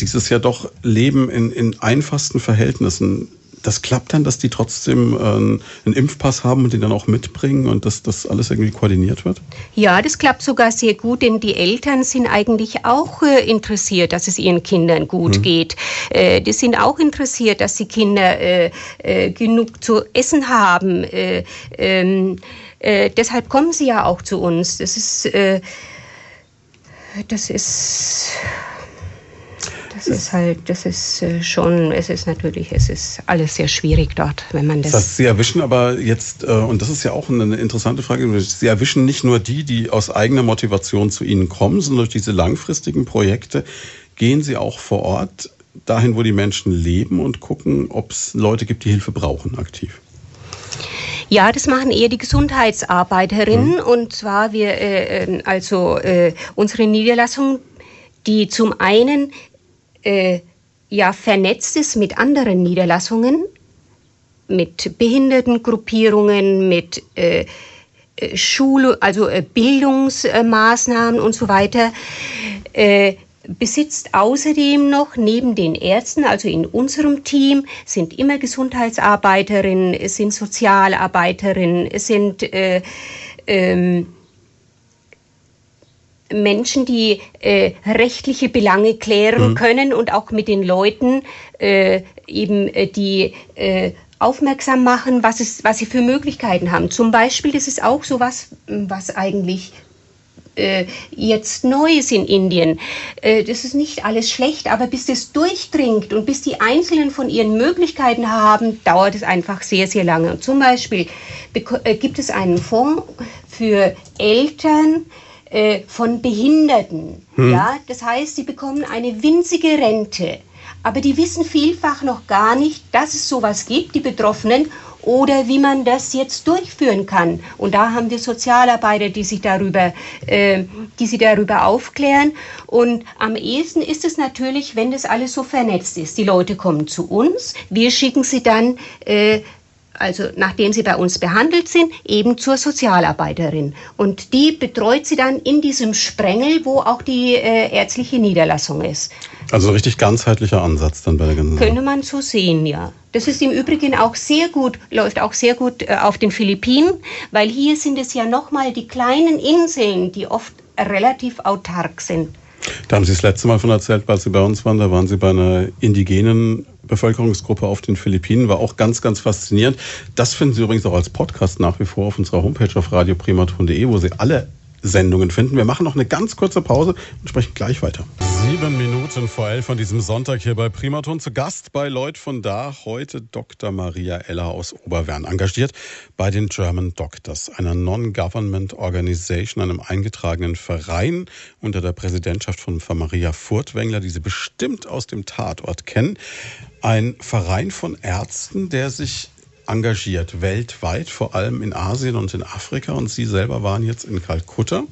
dieses ja doch Leben in, in einfachsten Verhältnissen. Das klappt dann, dass die trotzdem äh, einen Impfpass haben und den dann auch mitbringen und dass das alles irgendwie koordiniert wird? Ja, das klappt sogar sehr gut, denn die Eltern sind eigentlich auch äh, interessiert, dass es ihren Kindern gut hm. geht. Äh, die sind auch interessiert, dass die Kinder äh, äh, genug zu essen haben. Äh, ähm, äh, deshalb kommen sie ja auch zu uns. Das ist, äh, das ist, das ist halt, das ist äh, schon, es ist natürlich, es ist alles sehr schwierig dort, wenn man das. Das heißt, Sie erwischen aber jetzt, äh, und das ist ja auch eine interessante Frage, Sie erwischen nicht nur die, die aus eigener Motivation zu Ihnen kommen, sondern durch diese langfristigen Projekte gehen Sie auch vor Ort dahin, wo die Menschen leben und gucken, ob es Leute gibt, die Hilfe brauchen, aktiv. Ja, das machen eher die Gesundheitsarbeiterinnen. Mhm. Und zwar wir, äh, ähm, also äh, unsere Niederlassung, die zum einen äh, ja vernetzt ist mit anderen Niederlassungen, mit Behindertengruppierungen, mit äh, äh Schule, also äh, Bildungsmaßnahmen und so weiter. Äh, besitzt außerdem noch neben den Ärzten, also in unserem Team, sind immer Gesundheitsarbeiterinnen, es sind Sozialarbeiterinnen, es sind äh, ähm, Menschen, die äh, rechtliche Belange klären mhm. können und auch mit den Leuten äh, eben äh, die äh, aufmerksam machen, was, es, was sie für Möglichkeiten haben. Zum Beispiel, das ist auch so was, was eigentlich äh, jetzt neu ist in Indien. Äh, das ist nicht alles schlecht, aber bis das durchdringt und bis die Einzelnen von ihren Möglichkeiten haben, dauert es einfach sehr, sehr lange. Und zum Beispiel äh, gibt es einen Fonds für Eltern, äh, von Behinderten. Hm. Ja, das heißt, sie bekommen eine winzige Rente. Aber die wissen vielfach noch gar nicht, dass es sowas gibt, die Betroffenen, oder wie man das jetzt durchführen kann. Und da haben wir Sozialarbeiter, die sich darüber, äh, die sie darüber aufklären. Und am ehesten ist es natürlich, wenn das alles so vernetzt ist. Die Leute kommen zu uns, wir schicken sie dann äh, also nachdem sie bei uns behandelt sind, eben zur Sozialarbeiterin. Und die betreut sie dann in diesem Sprengel, wo auch die äh, ärztliche Niederlassung ist. Also richtig ganzheitlicher Ansatz dann bei der ganzen Könnte man so sehen, ja. Das ist im Übrigen auch sehr gut, läuft auch sehr gut äh, auf den Philippinen, weil hier sind es ja nochmal die kleinen Inseln, die oft relativ autark sind. Da haben Sie das letzte Mal von erzählt, als Sie bei uns waren. Da waren Sie bei einer indigenen Bevölkerungsgruppe auf den Philippinen. War auch ganz, ganz faszinierend. Das finden Sie übrigens auch als Podcast nach wie vor auf unserer Homepage auf radioprimaton.de, wo Sie alle Sendungen finden. Wir machen noch eine ganz kurze Pause und sprechen gleich weiter. Sieben Minuten vor elf von diesem Sonntag hier bei Primaton. Zu Gast bei Lloyd von da heute Dr. Maria Eller aus Oberwern, engagiert bei den German Doctors, einer Non-Government Organization, einem eingetragenen Verein unter der Präsidentschaft von Maria Furtwängler, die Sie bestimmt aus dem Tatort kennen. Ein Verein von Ärzten, der sich engagiert, weltweit, vor allem in Asien und in Afrika. Und Sie selber waren jetzt in Kalkutta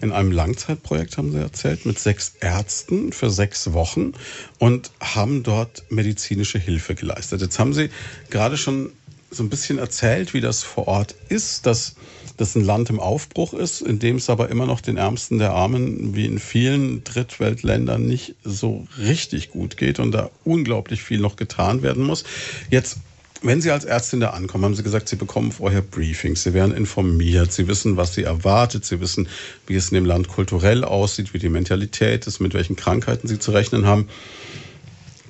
in einem Langzeitprojekt, haben Sie erzählt, mit sechs Ärzten für sechs Wochen und haben dort medizinische Hilfe geleistet. Jetzt haben Sie gerade schon so ein bisschen erzählt, wie das vor Ort ist, dass das ein Land im Aufbruch ist, in dem es aber immer noch den Ärmsten der Armen wie in vielen Drittweltländern nicht so richtig gut geht und da unglaublich viel noch getan werden muss. Jetzt wenn Sie als Ärztin da ankommen, haben Sie gesagt, Sie bekommen vorher Briefings, Sie werden informiert, Sie wissen, was Sie erwartet, Sie wissen, wie es in dem Land kulturell aussieht, wie die Mentalität ist, mit welchen Krankheiten Sie zu rechnen haben.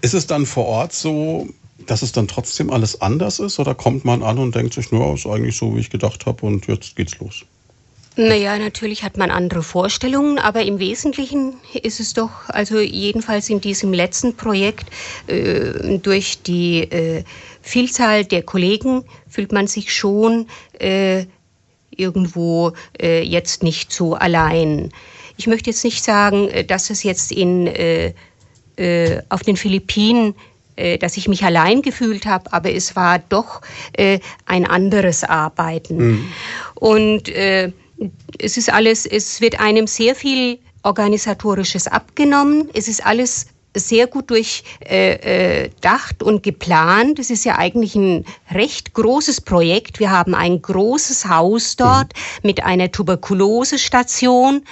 Ist es dann vor Ort so, dass es dann trotzdem alles anders ist oder kommt man an und denkt sich, nur ist eigentlich so, wie ich gedacht habe und jetzt geht's los? Naja, natürlich hat man andere Vorstellungen, aber im Wesentlichen ist es doch, also jedenfalls in diesem letzten Projekt, äh, durch die äh, Vielzahl der Kollegen fühlt man sich schon äh, irgendwo äh, jetzt nicht so allein. Ich möchte jetzt nicht sagen, äh, dass es jetzt in, äh, äh, auf den Philippinen äh, dass ich mich allein gefühlt habe, aber es war doch äh, ein anderes Arbeiten. Mhm. Und äh, es ist alles, es wird einem sehr viel organisatorisches abgenommen. Es ist alles sehr gut durchdacht äh, äh und geplant. Es ist ja eigentlich ein recht großes Projekt. Wir haben ein großes Haus dort mit einer Tuberkulosestation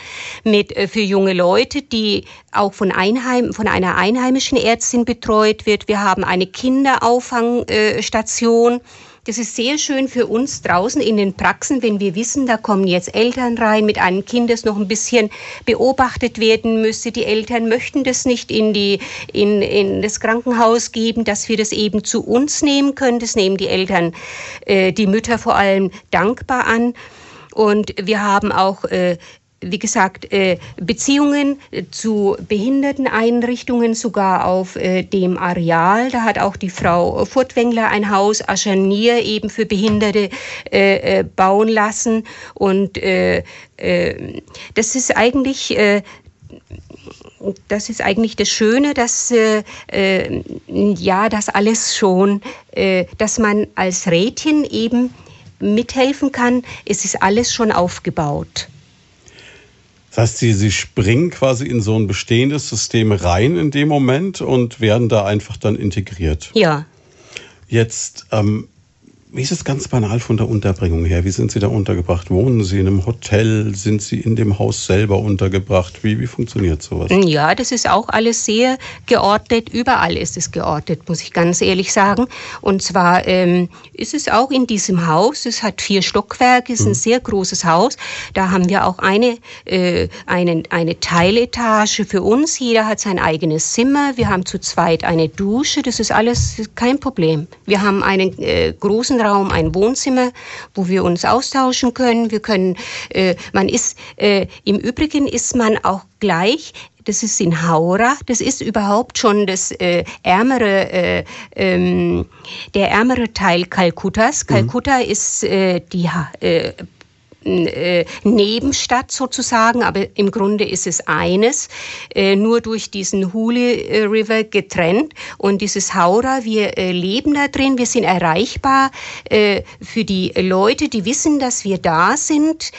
mit äh, für junge Leute, die auch von, Einheim, von einer einheimischen Ärztin betreut wird. Wir haben eine Kinderauffangstation. Das ist sehr schön für uns draußen in den Praxen, wenn wir wissen, da kommen jetzt Eltern rein mit einem Kind, das noch ein bisschen beobachtet werden müsste. Die Eltern möchten das nicht in, die, in, in das Krankenhaus geben, dass wir das eben zu uns nehmen können. Das nehmen die Eltern, äh, die Mütter vor allem dankbar an. Und wir haben auch äh, wie gesagt, äh, Beziehungen zu Behinderteneinrichtungen sogar auf äh, dem Areal. Da hat auch die Frau Furtwängler ein Haus Aschanier eben für Behinderte äh, bauen lassen. Und das ist eigentlich das ist eigentlich das Schöne, dass äh, ja das alles schon, äh, dass man als Rätin eben mithelfen kann. Es ist alles schon aufgebaut. Das heißt, Sie, Sie springen quasi in so ein bestehendes System rein in dem Moment und werden da einfach dann integriert. Ja. Jetzt ähm, wie ist es ganz banal von der Unterbringung her? Wie sind Sie da untergebracht? Wohnen Sie in einem Hotel? Sind Sie in dem Haus selber untergebracht? Wie, wie funktioniert sowas? Ja, das ist auch alles sehr geordnet. Überall ist es geordnet, muss ich ganz ehrlich sagen. Und zwar ähm, ist es auch in diesem Haus. Es hat vier Stockwerke, es ist mhm. ein sehr großes Haus. Da haben wir auch eine, äh, eine, eine Teiletage für uns. Jeder hat sein eigenes Zimmer. Wir haben zu zweit eine Dusche. Das ist alles kein Problem. Wir haben einen äh, großen Raum ein Wohnzimmer, wo wir uns austauschen können. Wir können, äh, man ist, äh, im Übrigen ist man auch gleich das ist in Haura, das ist überhaupt schon das äh, ärmere, äh, ähm, der ärmere Teil Kalkuttas. Kalkutta mhm. ist äh, die äh, Nebenstadt sozusagen, aber im Grunde ist es eines, äh, nur durch diesen Huli äh, River getrennt. Und dieses Haura, wir leben da drin, wir sind erreichbar für die Leute, die wissen, dass wir da sind.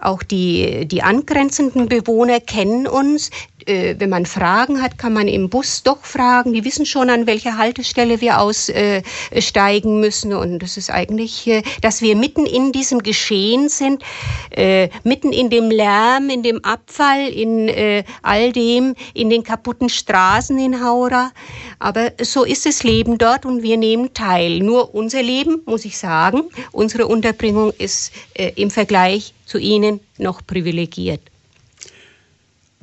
Auch die, die angrenzenden Bewohner kennen uns, äh, wenn man Fragen hat, kann man im Bus doch fragen. Die wissen schon, an welcher Haltestelle wir aussteigen müssen. Und das ist eigentlich, äh, dass wir mitten in diesem Geschehen sind, äh, mitten in dem Lärm, in dem Abfall, in äh, all dem, in den kaputten Straßen in Haura. Aber so ist das Leben dort und wir nehmen teil. Nur unser Leben, muss ich sagen, unsere Unterbringung ist äh, im Vergleich zu Ihnen noch privilegiert.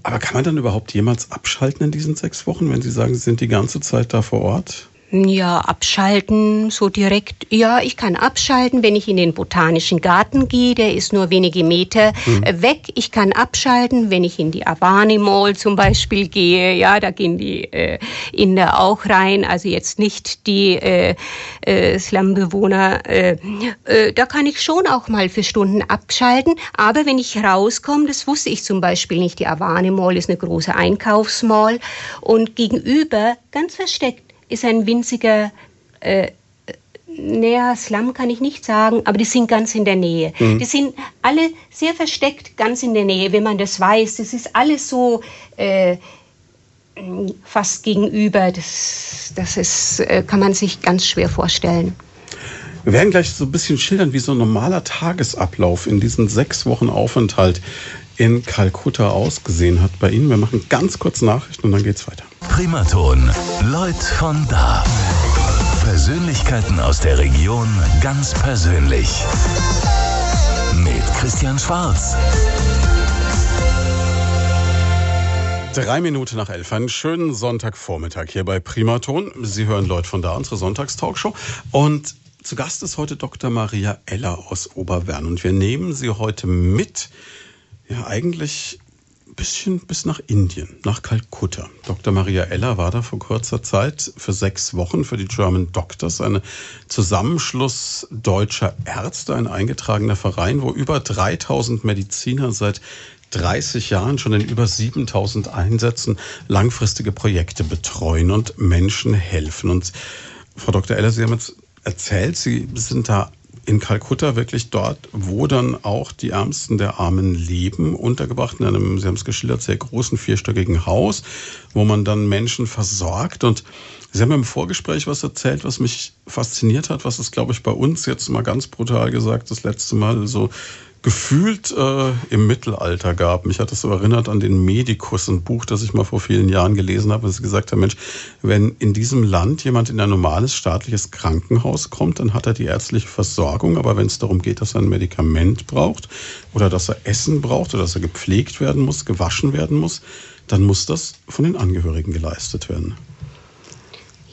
Aber kann man dann überhaupt jemals abschalten in diesen sechs Wochen, wenn Sie sagen, Sie sind die ganze Zeit da vor Ort? Ja, abschalten, so direkt. Ja, ich kann abschalten, wenn ich in den botanischen Garten gehe. Der ist nur wenige Meter mhm. weg. Ich kann abschalten, wenn ich in die Avani Mall zum Beispiel gehe. Ja, da gehen die äh, Inder auch rein. Also jetzt nicht die äh, äh, Slumbewohner. Äh, äh, da kann ich schon auch mal für Stunden abschalten. Aber wenn ich rauskomme, das wusste ich zum Beispiel nicht. Die Avani Mall ist eine große Einkaufsmall und gegenüber ganz versteckt ist ein winziger, äh, näher Slum kann ich nicht sagen, aber die sind ganz in der Nähe. Mhm. Die sind alle sehr versteckt, ganz in der Nähe, wenn man das weiß. Das ist alles so äh, fast gegenüber. Das, das ist, äh, kann man sich ganz schwer vorstellen. Wir werden gleich so ein bisschen schildern, wie so ein normaler Tagesablauf in diesen sechs Wochen Aufenthalt in Kalkutta ausgesehen hat bei Ihnen. Wir machen ganz kurz Nachrichten und dann geht's weiter. Primaton. Leute von da. Persönlichkeiten aus der Region ganz persönlich. Mit Christian Schwarz. Drei Minuten nach elf. Einen schönen Sonntagvormittag hier bei Primaton. Sie hören Leute von da, unsere Sonntagstalkshow. Und zu Gast ist heute Dr. Maria Eller aus Oberwern. Und wir nehmen Sie heute mit ja eigentlich bisschen bis nach Indien, nach Kalkutta. Dr. Maria Eller war da vor kurzer Zeit für sechs Wochen für die German Doctors, eine Zusammenschluss deutscher Ärzte, ein eingetragener Verein, wo über 3000 Mediziner seit 30 Jahren schon in über 7000 Einsätzen langfristige Projekte betreuen und Menschen helfen. Und Frau Dr. Eller, Sie haben jetzt erzählt, Sie sind da in Kalkutta wirklich dort, wo dann auch die Ärmsten der Armen leben, untergebracht in einem, Sie haben es geschildert, sehr großen vierstöckigen Haus, wo man dann Menschen versorgt. Und Sie haben im Vorgespräch was erzählt, was mich fasziniert hat, was es, glaube ich, bei uns jetzt mal ganz brutal gesagt, das letzte Mal so gefühlt äh, im Mittelalter gab. Mich hat das so erinnert an den Medikus, ein Buch, das ich mal vor vielen Jahren gelesen habe, ich gesagt habe, Mensch, wenn in diesem Land jemand in ein normales staatliches Krankenhaus kommt, dann hat er die ärztliche Versorgung, aber wenn es darum geht, dass er ein Medikament braucht oder dass er Essen braucht oder dass er gepflegt werden muss, gewaschen werden muss, dann muss das von den Angehörigen geleistet werden.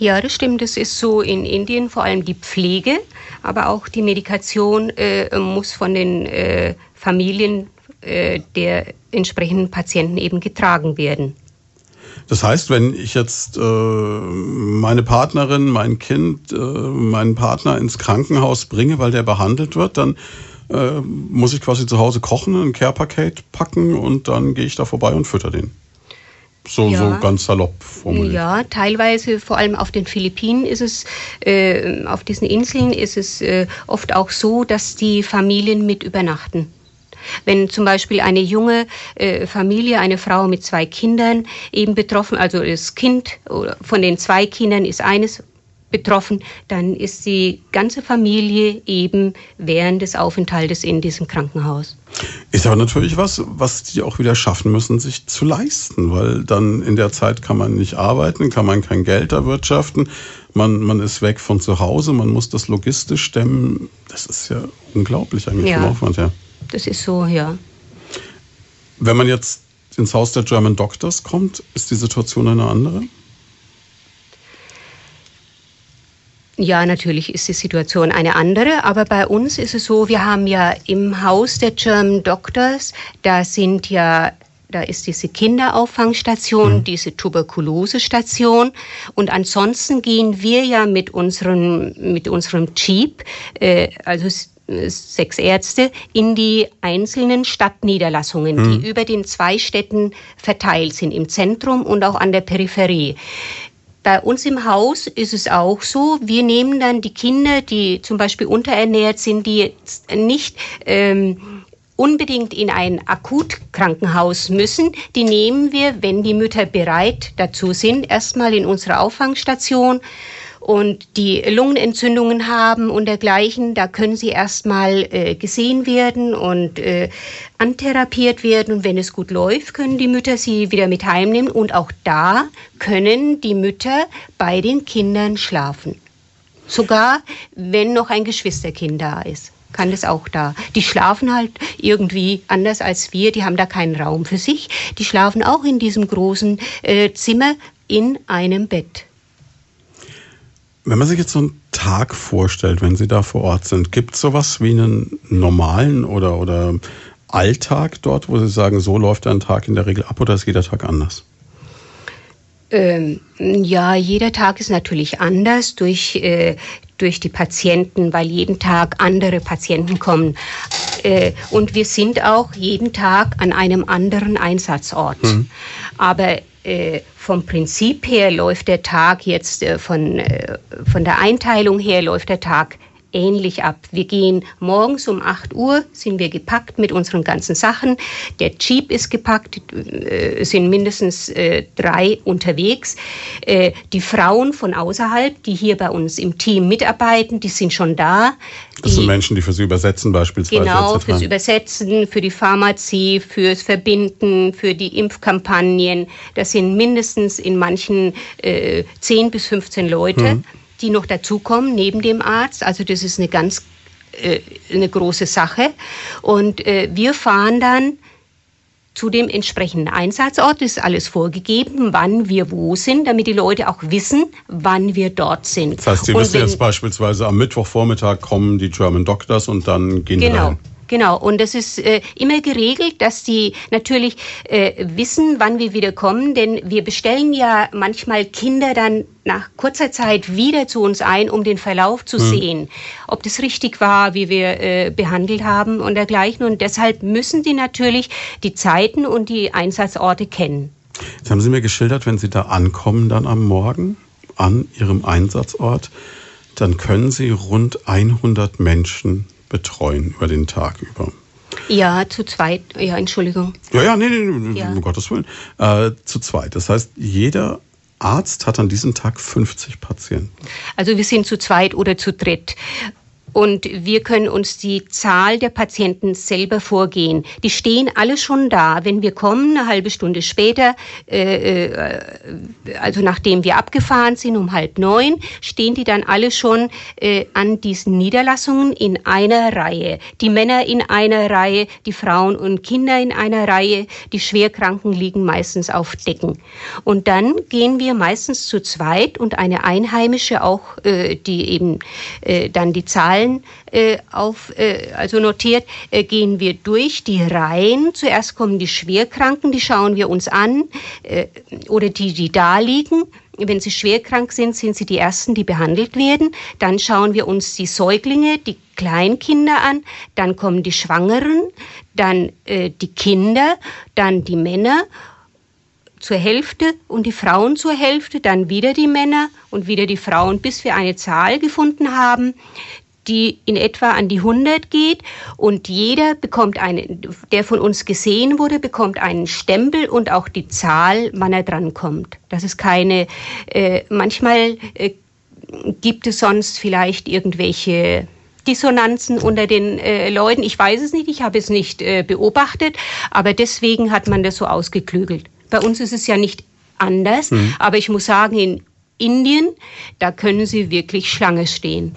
Ja, das stimmt. Es ist so in Indien vor allem die Pflege, aber auch die Medikation äh, muss von den äh, Familien äh, der entsprechenden Patienten eben getragen werden. Das heißt, wenn ich jetzt äh, meine Partnerin, mein Kind, äh, meinen Partner ins Krankenhaus bringe, weil der behandelt wird, dann äh, muss ich quasi zu Hause kochen, ein Care-Paket packen und dann gehe ich da vorbei und fütter den. So, ja. so ganz salopp formuliert. Ja, teilweise, vor allem auf den Philippinen ist es, äh, auf diesen Inseln ist es äh, oft auch so, dass die Familien mit übernachten. Wenn zum Beispiel eine junge äh, Familie, eine Frau mit zwei Kindern eben betroffen, also das Kind von den zwei Kindern ist eines betroffen, dann ist die ganze Familie eben während des Aufenthaltes in diesem Krankenhaus. Ist aber natürlich was, was die auch wieder schaffen müssen, sich zu leisten, weil dann in der Zeit kann man nicht arbeiten, kann man kein Geld erwirtschaften, man, man ist weg von zu Hause, man muss das logistisch stemmen. Das ist ja unglaublich eigentlich ja, vom Aufwand her. Das ist so, ja. Wenn man jetzt ins Haus der German Doctors kommt, ist die Situation eine andere? Ja, natürlich ist die Situation eine andere, aber bei uns ist es so, wir haben ja im Haus der German Doctors, da sind ja da ist diese Kinderauffangstation, mhm. diese Tuberkulosestation. Und ansonsten gehen wir ja mit unserem, mit unserem Jeep, äh, also sechs Ärzte, in die einzelnen Stadtniederlassungen, mhm. die über den zwei Städten verteilt sind, im Zentrum und auch an der Peripherie. Bei uns im Haus ist es auch so, wir nehmen dann die Kinder, die zum Beispiel unterernährt sind, die jetzt nicht ähm, unbedingt in ein Akutkrankenhaus müssen, die nehmen wir, wenn die Mütter bereit dazu sind, erstmal in unsere Auffangstation und die Lungenentzündungen haben und dergleichen, da können sie erstmal äh, gesehen werden und äh, antherapiert werden. Und wenn es gut läuft, können die Mütter sie wieder mit heimnehmen. Und auch da können die Mütter bei den Kindern schlafen. Sogar wenn noch ein Geschwisterkind da ist kann das auch da. Die schlafen halt irgendwie anders als wir, die haben da keinen Raum für sich. Die schlafen auch in diesem großen äh, Zimmer in einem Bett. Wenn man sich jetzt so einen Tag vorstellt, wenn Sie da vor Ort sind, gibt es sowas wie einen normalen oder, oder Alltag dort, wo Sie sagen, so läuft ein Tag in der Regel ab oder ist jeder Tag anders? Ähm, ja, jeder Tag ist natürlich anders durch, äh, durch die Patienten, weil jeden Tag andere Patienten kommen. Äh, und wir sind auch jeden Tag an einem anderen Einsatzort. Mhm. Aber äh, vom Prinzip her läuft der Tag jetzt äh, von, äh, von der Einteilung her läuft der Tag ähnlich ab. Wir gehen morgens um 8 Uhr, sind wir gepackt mit unseren ganzen Sachen. Der Jeep ist gepackt, äh, sind mindestens äh, drei unterwegs. Äh, die Frauen von außerhalb, die hier bei uns im Team mitarbeiten, die sind schon da. Das die, sind Menschen, die für Sie übersetzen beispielsweise. Genau, fürs Übersetzen, für die Pharmazie, fürs Verbinden, für die Impfkampagnen. Das sind mindestens in manchen äh, 10 bis 15 Leute. Mhm die noch dazukommen neben dem Arzt. Also das ist eine ganz äh, eine große Sache. Und äh, wir fahren dann zu dem entsprechenden Einsatzort ist alles vorgegeben, wann wir wo sind, damit die Leute auch wissen, wann wir dort sind. Das heißt, Sie wissen jetzt beispielsweise am Mittwochvormittag kommen die German Doctors und dann gehen genau, wir rein. Genau, und das ist äh, immer geregelt, dass die natürlich äh, wissen, wann wir wieder kommen, denn wir bestellen ja manchmal Kinder dann nach kurzer Zeit wieder zu uns ein, um den Verlauf zu hm. sehen, ob das richtig war, wie wir äh, behandelt haben und dergleichen. Und deshalb müssen die natürlich die Zeiten und die Einsatzorte kennen. Jetzt haben Sie mir geschildert, wenn Sie da ankommen dann am Morgen an Ihrem Einsatzort, dann können Sie rund 100 Menschen betreuen über den Tag über. Ja, zu zweit. Ja, Entschuldigung. Ja, ja, nee, nee, ja. um Gottes Willen. Äh, zu zweit. Das heißt, jeder Arzt hat an diesem Tag 50 Patienten. Also wir sind zu zweit oder zu dritt. Und wir können uns die Zahl der Patienten selber vorgehen. Die stehen alle schon da. Wenn wir kommen, eine halbe Stunde später, äh, äh, also nachdem wir abgefahren sind um halb neun, stehen die dann alle schon äh, an diesen Niederlassungen in einer Reihe. Die Männer in einer Reihe, die Frauen und Kinder in einer Reihe, die Schwerkranken liegen meistens auf Decken. Und dann gehen wir meistens zu zweit und eine Einheimische auch, äh, die eben äh, dann die Zahlen Zahlen äh, auf, äh, also notiert, äh, gehen wir durch die Reihen. Zuerst kommen die Schwerkranken, die schauen wir uns an, äh, oder die, die da liegen. Wenn sie schwerkrank sind, sind sie die Ersten, die behandelt werden. Dann schauen wir uns die Säuglinge, die Kleinkinder an. Dann kommen die Schwangeren, dann äh, die Kinder, dann die Männer zur Hälfte und die Frauen zur Hälfte, dann wieder die Männer und wieder die Frauen, bis wir eine Zahl gefunden haben, die in etwa an die 100 geht und jeder bekommt einen, der von uns gesehen wurde, bekommt einen Stempel und auch die Zahl, wann er dran kommt. Das ist keine, äh, manchmal äh, gibt es sonst vielleicht irgendwelche Dissonanzen unter den äh, Leuten. Ich weiß es nicht, ich habe es nicht äh, beobachtet, aber deswegen hat man das so ausgeklügelt. Bei uns ist es ja nicht anders, mhm. aber ich muss sagen, in Indien, da können Sie wirklich Schlange stehen.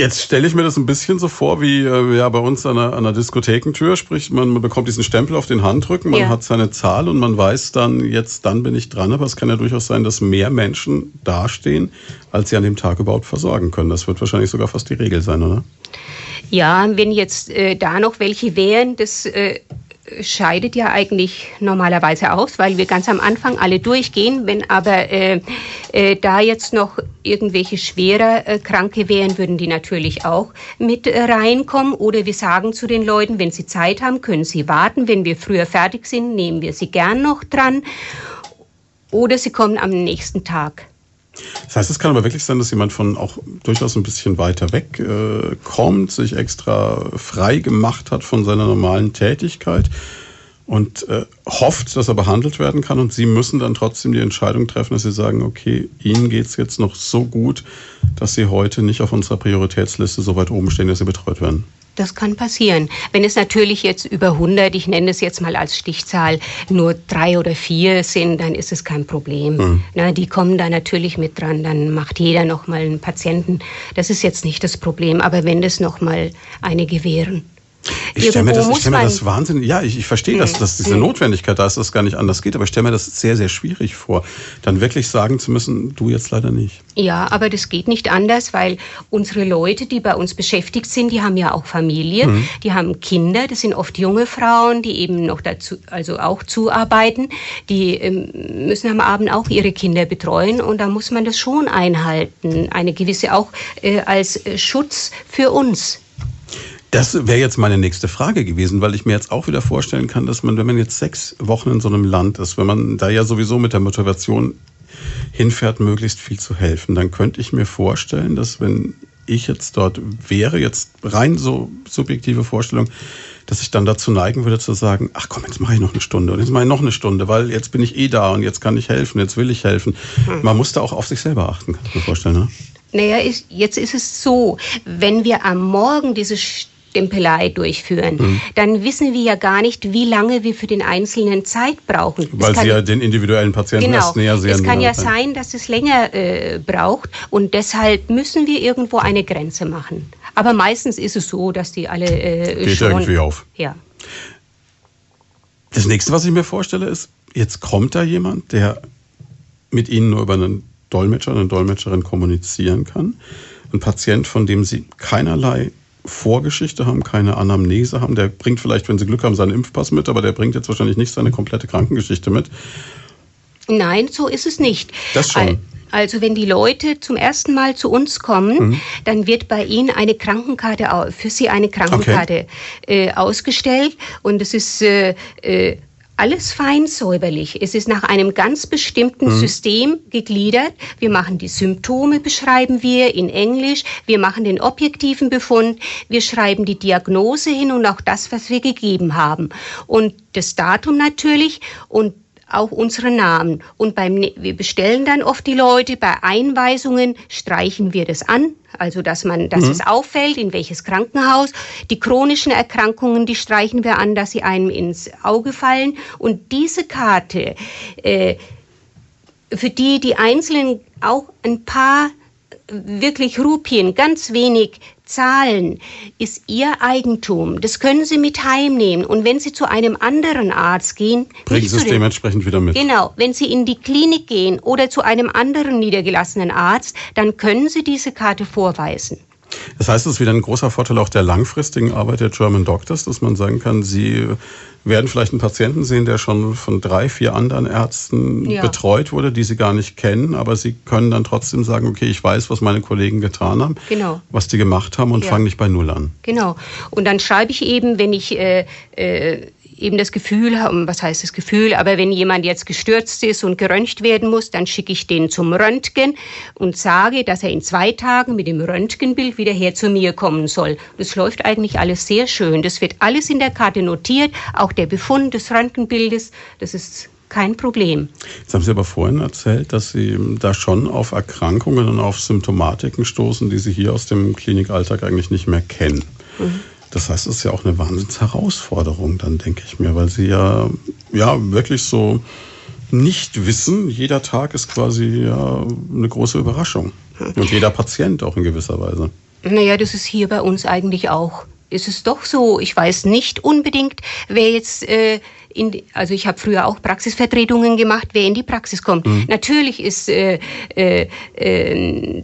Jetzt stelle ich mir das ein bisschen so vor, wie äh, ja, bei uns an einer, an einer Diskothekentür, sprich, man, man, bekommt diesen Stempel auf den Handrücken, man ja. hat seine Zahl und man weiß dann, jetzt dann bin ich dran. Aber es kann ja durchaus sein, dass mehr Menschen dastehen, als sie an dem Tag überhaupt versorgen können. Das wird wahrscheinlich sogar fast die Regel sein, oder? Ja, wenn jetzt äh, da noch welche wären, das äh, scheidet ja eigentlich normalerweise aus, weil wir ganz am Anfang alle durchgehen. Wenn aber äh, äh, da jetzt noch irgendwelche schwerer äh, Kranke wären, würden die natürlich auch mit äh, reinkommen. Oder wir sagen zu den Leuten, wenn sie Zeit haben, können sie warten. Wenn wir früher fertig sind, nehmen wir sie gern noch dran. Oder sie kommen am nächsten Tag. Das heißt, es kann aber wirklich sein, dass jemand von auch durchaus ein bisschen weiter weg äh, kommt, sich extra frei gemacht hat von seiner normalen Tätigkeit und äh, hofft, dass er behandelt werden kann. Und Sie müssen dann trotzdem die Entscheidung treffen, dass Sie sagen, okay, Ihnen geht es jetzt noch so gut, dass Sie heute nicht auf unserer Prioritätsliste so weit oben stehen, dass Sie betreut werden. Das kann passieren. Wenn es natürlich jetzt über 100, ich nenne es jetzt mal als Stichzahl, nur drei oder vier sind, dann ist es kein Problem. Mhm. Na, die kommen da natürlich mit dran. Dann macht jeder noch mal einen Patienten. Das ist jetzt nicht das Problem. Aber wenn das noch mal einige wären, ich stelle mir, das, ich stell mir das Wahnsinn, ja, ich, ich verstehe, dass, dass diese Notwendigkeit da ist, dass es gar nicht anders geht, aber ich stelle mir das sehr, sehr schwierig vor, dann wirklich sagen zu müssen, du jetzt leider nicht. Ja, aber das geht nicht anders, weil unsere Leute, die bei uns beschäftigt sind, die haben ja auch Familie, mhm. die haben Kinder, das sind oft junge Frauen, die eben noch dazu, also auch zuarbeiten, die ähm, müssen am Abend auch ihre Kinder betreuen und da muss man das schon einhalten, eine gewisse auch äh, als äh, Schutz für uns. Das wäre jetzt meine nächste Frage gewesen, weil ich mir jetzt auch wieder vorstellen kann, dass man, wenn man jetzt sechs Wochen in so einem Land ist, wenn man da ja sowieso mit der Motivation hinfährt, möglichst viel zu helfen, dann könnte ich mir vorstellen, dass wenn ich jetzt dort wäre, jetzt rein so subjektive Vorstellung, dass ich dann dazu neigen würde zu sagen, ach komm, jetzt mache ich noch eine Stunde und jetzt mache ich noch eine Stunde, weil jetzt bin ich eh da und jetzt kann ich helfen, jetzt will ich helfen. Hm. Man muss da auch auf sich selber achten, kann ich mir vorstellen. Ne? Naja, jetzt ist es so, wenn wir am Morgen diese Stempelei durchführen, mhm. dann wissen wir ja gar nicht, wie lange wir für den Einzelnen Zeit brauchen. Weil Sie ja den individuellen Patienten genau, näher sehen. Es kann ja sein, dass es länger äh, braucht und deshalb müssen wir irgendwo eine Grenze machen. Aber meistens ist es so, dass die alle äh, Geht schon, irgendwie auf. Ja. Das nächste, was ich mir vorstelle, ist, jetzt kommt da jemand, der mit Ihnen nur über einen Dolmetscher, eine Dolmetscherin kommunizieren kann. Ein Patient, von dem Sie keinerlei Vorgeschichte haben, keine Anamnese haben. Der bringt vielleicht, wenn Sie Glück haben, seinen Impfpass mit, aber der bringt jetzt wahrscheinlich nicht seine komplette Krankengeschichte mit. Nein, so ist es nicht. Das schon. Also wenn die Leute zum ersten Mal zu uns kommen, mhm. dann wird bei ihnen eine Krankenkarte, für sie eine Krankenkarte okay. äh, ausgestellt und es ist äh, äh, alles fein säuberlich. Es ist nach einem ganz bestimmten mhm. System gegliedert. Wir machen die Symptome, beschreiben wir in Englisch. Wir machen den objektiven Befund. Wir schreiben die Diagnose hin und auch das, was wir gegeben haben. Und das Datum natürlich und auch unsere Namen. Und beim, ne-, wir bestellen dann oft die Leute, bei Einweisungen streichen wir das an, also dass man, dass mhm. es auffällt, in welches Krankenhaus. Die chronischen Erkrankungen, die streichen wir an, dass sie einem ins Auge fallen. Und diese Karte, äh, für die die Einzelnen auch ein paar wirklich Rupien, ganz wenig Zahlen ist Ihr Eigentum. Das können Sie mit heimnehmen. Und wenn Sie zu einem anderen Arzt gehen, bringen Sie es dementsprechend wieder mit. Genau. Wenn Sie in die Klinik gehen oder zu einem anderen niedergelassenen Arzt, dann können Sie diese Karte vorweisen. Das heißt, es ist wieder ein großer Vorteil auch der langfristigen Arbeit der German Doctors, dass man sagen kann, sie werden vielleicht einen Patienten sehen, der schon von drei, vier anderen Ärzten ja. betreut wurde, die sie gar nicht kennen, aber sie können dann trotzdem sagen, okay, ich weiß, was meine Kollegen getan haben, genau. was die gemacht haben und ja. fange nicht bei Null an. Genau. Und dann schreibe ich eben, wenn ich äh, äh, eben das Gefühl haben, was heißt das Gefühl, aber wenn jemand jetzt gestürzt ist und geröntgt werden muss, dann schicke ich den zum Röntgen und sage, dass er in zwei Tagen mit dem Röntgenbild wieder her zu mir kommen soll. Das läuft eigentlich alles sehr schön. Das wird alles in der Karte notiert, auch der Befund des Röntgenbildes. Das ist kein Problem. Jetzt haben Sie aber vorhin erzählt, dass Sie da schon auf Erkrankungen und auf Symptomatiken stoßen, die Sie hier aus dem Klinikalltag eigentlich nicht mehr kennen. Mhm. Das heißt, es ist ja auch eine Wahnsinnsherausforderung, dann denke ich mir, weil sie ja, ja wirklich so nicht wissen, jeder Tag ist quasi ja eine große Überraschung. Und jeder Patient auch in gewisser Weise. Naja, das ist hier bei uns eigentlich auch. Ist es doch so. Ich weiß nicht unbedingt, wer jetzt äh, in, also ich habe früher auch Praxisvertretungen gemacht, wer in die Praxis kommt. Mhm. Natürlich ist äh, äh, äh,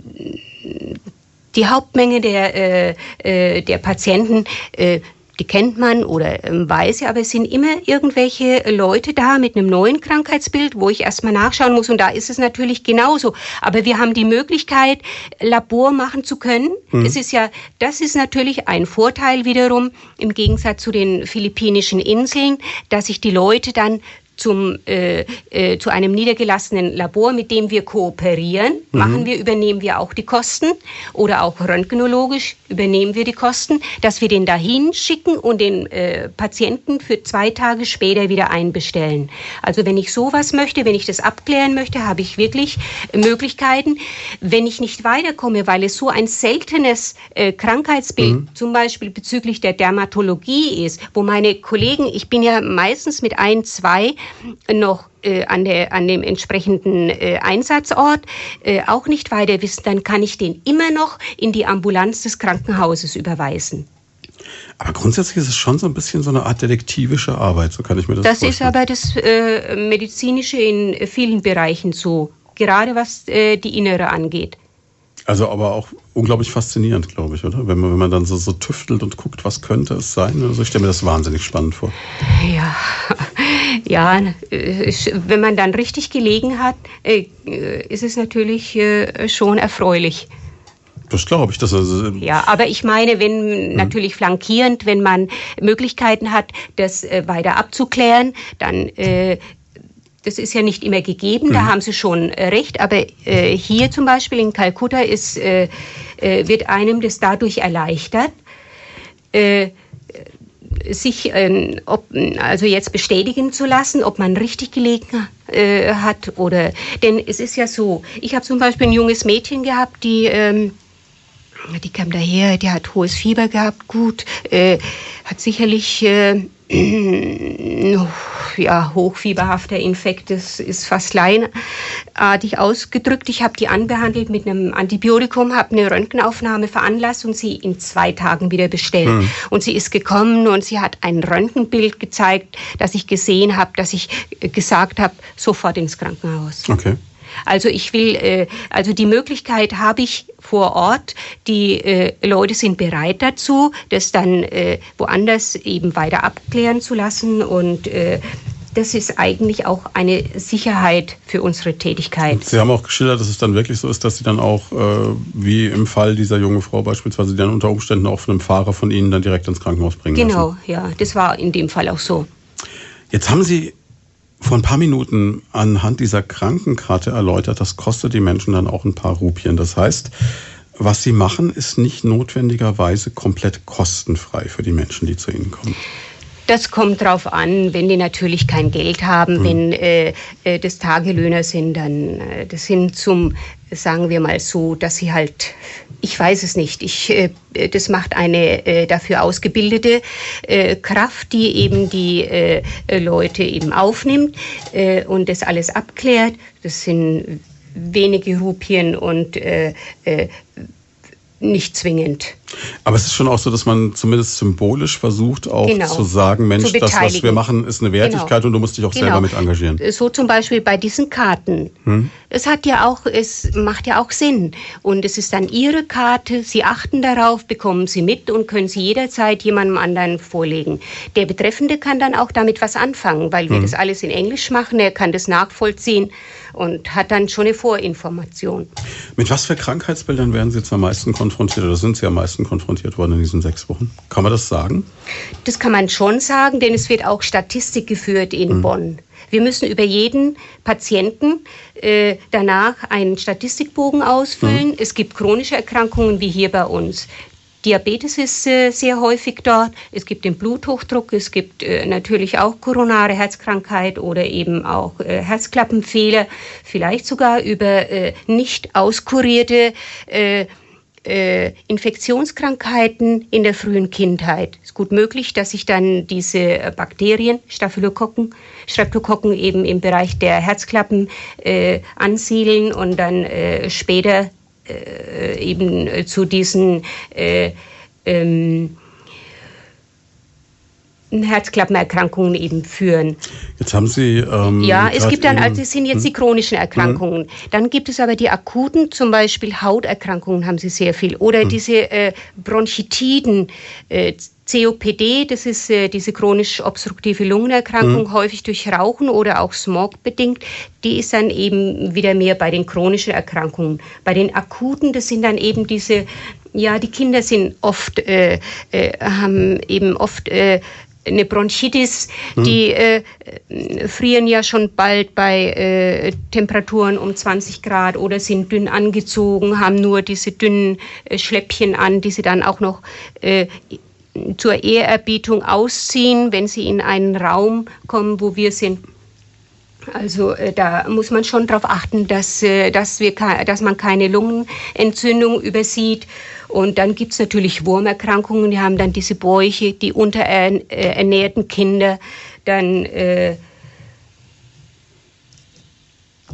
die Hauptmenge der, äh, äh, der Patienten äh, die kennt man oder ähm, weiß ja, aber es sind immer irgendwelche Leute da mit einem neuen Krankheitsbild, wo ich erstmal nachschauen muss. Und da ist es natürlich genauso. Aber wir haben die Möglichkeit, Labor machen zu können. Mhm. Es ist ja, das ist natürlich ein Vorteil wiederum im Gegensatz zu den philippinischen Inseln, dass sich die Leute dann zum, äh, äh, zu einem niedergelassenen Labor, mit dem wir kooperieren. Mhm. Machen wir, übernehmen wir auch die Kosten oder auch röntgenologisch übernehmen wir die Kosten, dass wir den dahin schicken und den äh, Patienten für zwei Tage später wieder einbestellen. Also wenn ich sowas möchte, wenn ich das abklären möchte, habe ich wirklich Möglichkeiten. Wenn ich nicht weiterkomme, weil es so ein seltenes äh, Krankheitsbild, mhm. zum Beispiel bezüglich der Dermatologie ist, wo meine Kollegen, ich bin ja meistens mit ein, zwei noch äh, an, der, an dem entsprechenden äh, Einsatzort äh, auch nicht weiter wissen, dann kann ich den immer noch in die Ambulanz des Krankenhauses überweisen. Aber grundsätzlich ist es schon so ein bisschen so eine Art detektivische Arbeit, so kann ich mir das, das vorstellen. Das ist aber das äh, Medizinische in vielen Bereichen so, gerade was äh, die Innere angeht. Also aber auch unglaublich faszinierend, glaube ich, oder? Wenn man, wenn man dann so, so tüftelt und guckt, was könnte es sein. Also ich stelle mir das wahnsinnig spannend vor. Ja, ja, äh, wenn man dann richtig gelegen hat, äh, ist es natürlich äh, schon erfreulich. Das glaube ich. Das also ja, aber ich meine, wenn mhm. natürlich flankierend, wenn man Möglichkeiten hat, das weiter abzuklären, dann äh, das ist ja nicht immer gegeben, mhm. da haben Sie schon äh, recht. Aber äh, hier zum Beispiel in Kalkutta ist, äh, äh wird einem das dadurch erleichtert, äh, sich ähm, ob, also jetzt bestätigen zu lassen, ob man richtig gelegen äh, hat oder denn es ist ja so. Ich habe zum Beispiel ein junges Mädchen gehabt, die ähm, die kam daher, die hat hohes Fieber gehabt, gut, hat sicherlich ja, hochfieberhafter Infekt, das ist fast laienartig ausgedrückt. Ich habe die anbehandelt mit einem Antibiotikum, habe eine Röntgenaufnahme veranlasst und sie in zwei Tagen wieder bestellt. Mhm. Und sie ist gekommen und sie hat ein Röntgenbild gezeigt, das ich gesehen habe, dass ich gesagt habe, sofort ins Krankenhaus. Okay. Also ich will, äh, also die Möglichkeit habe ich vor Ort. Die äh, Leute sind bereit dazu, das dann äh, woanders eben weiter abklären zu lassen und das ist eigentlich auch eine Sicherheit für unsere Tätigkeit. Sie haben auch geschildert, dass es dann wirklich so ist, dass Sie dann auch, äh, wie im Fall dieser jungen Frau beispielsweise, die dann unter Umständen auch von einem Fahrer von Ihnen dann direkt ins Krankenhaus bringen Genau, lassen. ja, das war in dem Fall auch so. Jetzt haben Sie vor ein paar Minuten anhand dieser Krankenkarte erläutert, das kostet die Menschen dann auch ein paar Rupien. Das heißt, was Sie machen, ist nicht notwendigerweise komplett kostenfrei für die Menschen, die zu Ihnen kommen. Das kommt drauf an, wenn die natürlich kein Geld haben, mhm. wenn äh, äh, das Tagelöhner sind, dann äh, das sind zum, sagen wir mal so, dass sie halt, ich weiß es nicht, ich, äh, das macht eine äh, dafür ausgebildete äh, Kraft, die eben die äh, Leute eben aufnimmt äh, und das alles abklärt. Das sind wenige Rupien und äh, äh, nicht zwingend. Aber es ist schon auch so, dass man zumindest symbolisch versucht, auch genau. zu sagen, Mensch, zu das, was wir machen, ist eine Wertigkeit genau. und du musst dich auch genau. selber mit engagieren. So zum Beispiel bei diesen Karten. Hm? Es hat ja auch, es macht ja auch Sinn. Und es ist dann Ihre Karte, Sie achten darauf, bekommen Sie mit und können sie jederzeit jemandem anderen vorlegen. Der Betreffende kann dann auch damit was anfangen, weil wir hm. das alles in Englisch machen, er kann das nachvollziehen und hat dann schon eine Vorinformation. Mit was für Krankheitsbildern werden Sie jetzt am meisten konfrontiert oder sind Sie am meisten konfrontiert worden in diesen sechs Wochen? Kann man das sagen? Das kann man schon sagen, denn es wird auch Statistik geführt in mhm. Bonn. Wir müssen über jeden Patienten äh, danach einen Statistikbogen ausfüllen. Mhm. Es gibt chronische Erkrankungen wie hier bei uns. Diabetes ist äh, sehr häufig dort. Es gibt den Bluthochdruck, es gibt äh, natürlich auch koronare Herzkrankheit oder eben auch äh, Herzklappenfehler, vielleicht sogar über äh, nicht auskurierte äh, äh, Infektionskrankheiten in der frühen Kindheit. Es ist gut möglich, dass sich dann diese Bakterien, Staphylokokken, Streptokokken eben im Bereich der Herzklappen äh, ansiedeln und dann äh, später äh, eben äh, zu diesen äh, ähm, Herzklappenerkrankungen eben führen. Jetzt haben Sie. Ähm, ja, es gibt dann, also das sind jetzt die hm? chronischen Erkrankungen. Hm. Dann gibt es aber die akuten, zum Beispiel Hauterkrankungen haben Sie sehr viel. Oder hm. diese äh, Bronchitiden, äh, COPD, das ist äh, diese chronisch obstruktive Lungenerkrankung, mhm. häufig durch Rauchen oder auch Smog bedingt. Die ist dann eben wieder mehr bei den chronischen Erkrankungen. Bei den akuten, das sind dann eben diese, ja, die Kinder sind oft, äh, äh, haben eben oft äh, eine Bronchitis, die äh, frieren ja schon bald bei äh, Temperaturen um 20 Grad oder sind dünn angezogen, haben nur diese dünnen äh, Schläppchen an, die sie dann auch noch äh, zur Ehrerbietung ausziehen, wenn sie in einen Raum kommen, wo wir sind. Also äh, da muss man schon darauf achten, dass, äh, dass, wir, dass man keine Lungenentzündung übersieht. Und dann gibt es natürlich Wurmerkrankungen, die haben dann diese Bäuche, die unterernährten Kinder, dann äh,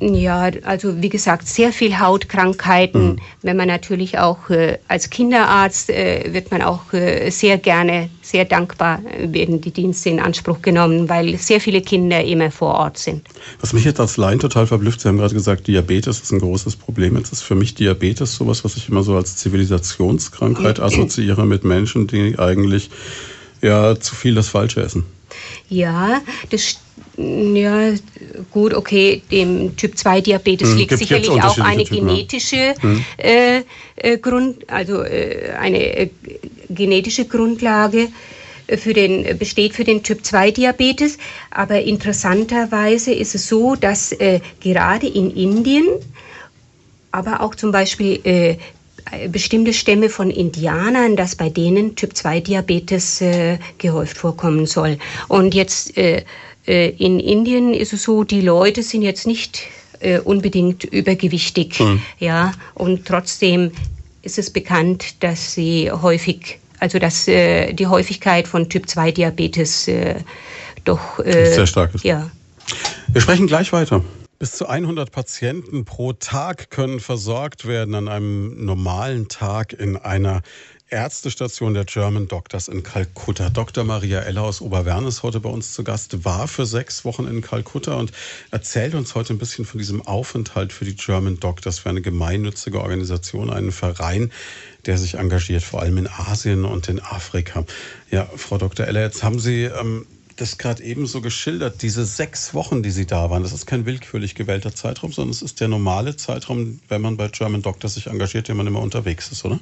ja, also wie gesagt, sehr viel Hautkrankheiten. Mhm. Wenn man natürlich auch äh, als Kinderarzt äh, wird man auch äh, sehr gerne, sehr dankbar äh, werden die Dienste in Anspruch genommen, weil sehr viele Kinder immer vor Ort sind. Was mich jetzt als Laien total verblüfft, Sie haben gerade gesagt, Diabetes ist ein großes Problem. Jetzt ist für mich Diabetes sowas, was ich immer so als Zivilisationskrankheit assoziiere mit Menschen, die eigentlich ja zu viel das Falsche essen. Ja, das ja, gut, okay, dem Typ 2 Diabetes hm, liegt sicherlich auch eine genetische hm. äh, äh, Grund, also äh, eine äh, genetische Grundlage für den, besteht für den Typ 2 Diabetes. Aber interessanterweise ist es so, dass äh, gerade in Indien, aber auch zum Beispiel äh, bestimmte Stämme von Indianern, dass bei denen Typ 2 Diabetes gehäuft vorkommen soll. Und jetzt in Indien ist es so, die Leute sind jetzt nicht äh, unbedingt übergewichtig, mhm. ja, und trotzdem ist es bekannt, dass sie häufig, also dass äh, die Häufigkeit von Typ 2 Diabetes äh, doch äh, sehr stark ist. Ja. Wir sprechen gleich weiter. Bis zu 100 Patienten pro Tag können versorgt werden an einem normalen Tag in einer Ärztestation der German Doctors in Kalkutta. Dr. Maria Eller aus Oberwern ist heute bei uns zu Gast, war für sechs Wochen in Kalkutta und erzählt uns heute ein bisschen von diesem Aufenthalt für die German Doctors, für eine gemeinnützige Organisation, einen Verein, der sich engagiert, vor allem in Asien und in Afrika. Ja, Frau Dr. Eller, jetzt haben Sie ähm, das gerade eben so geschildert, diese sechs Wochen, die Sie da waren, das ist kein willkürlich gewählter Zeitraum, sondern es ist der normale Zeitraum, wenn man bei German Doctors sich engagiert, den man immer unterwegs ist, oder?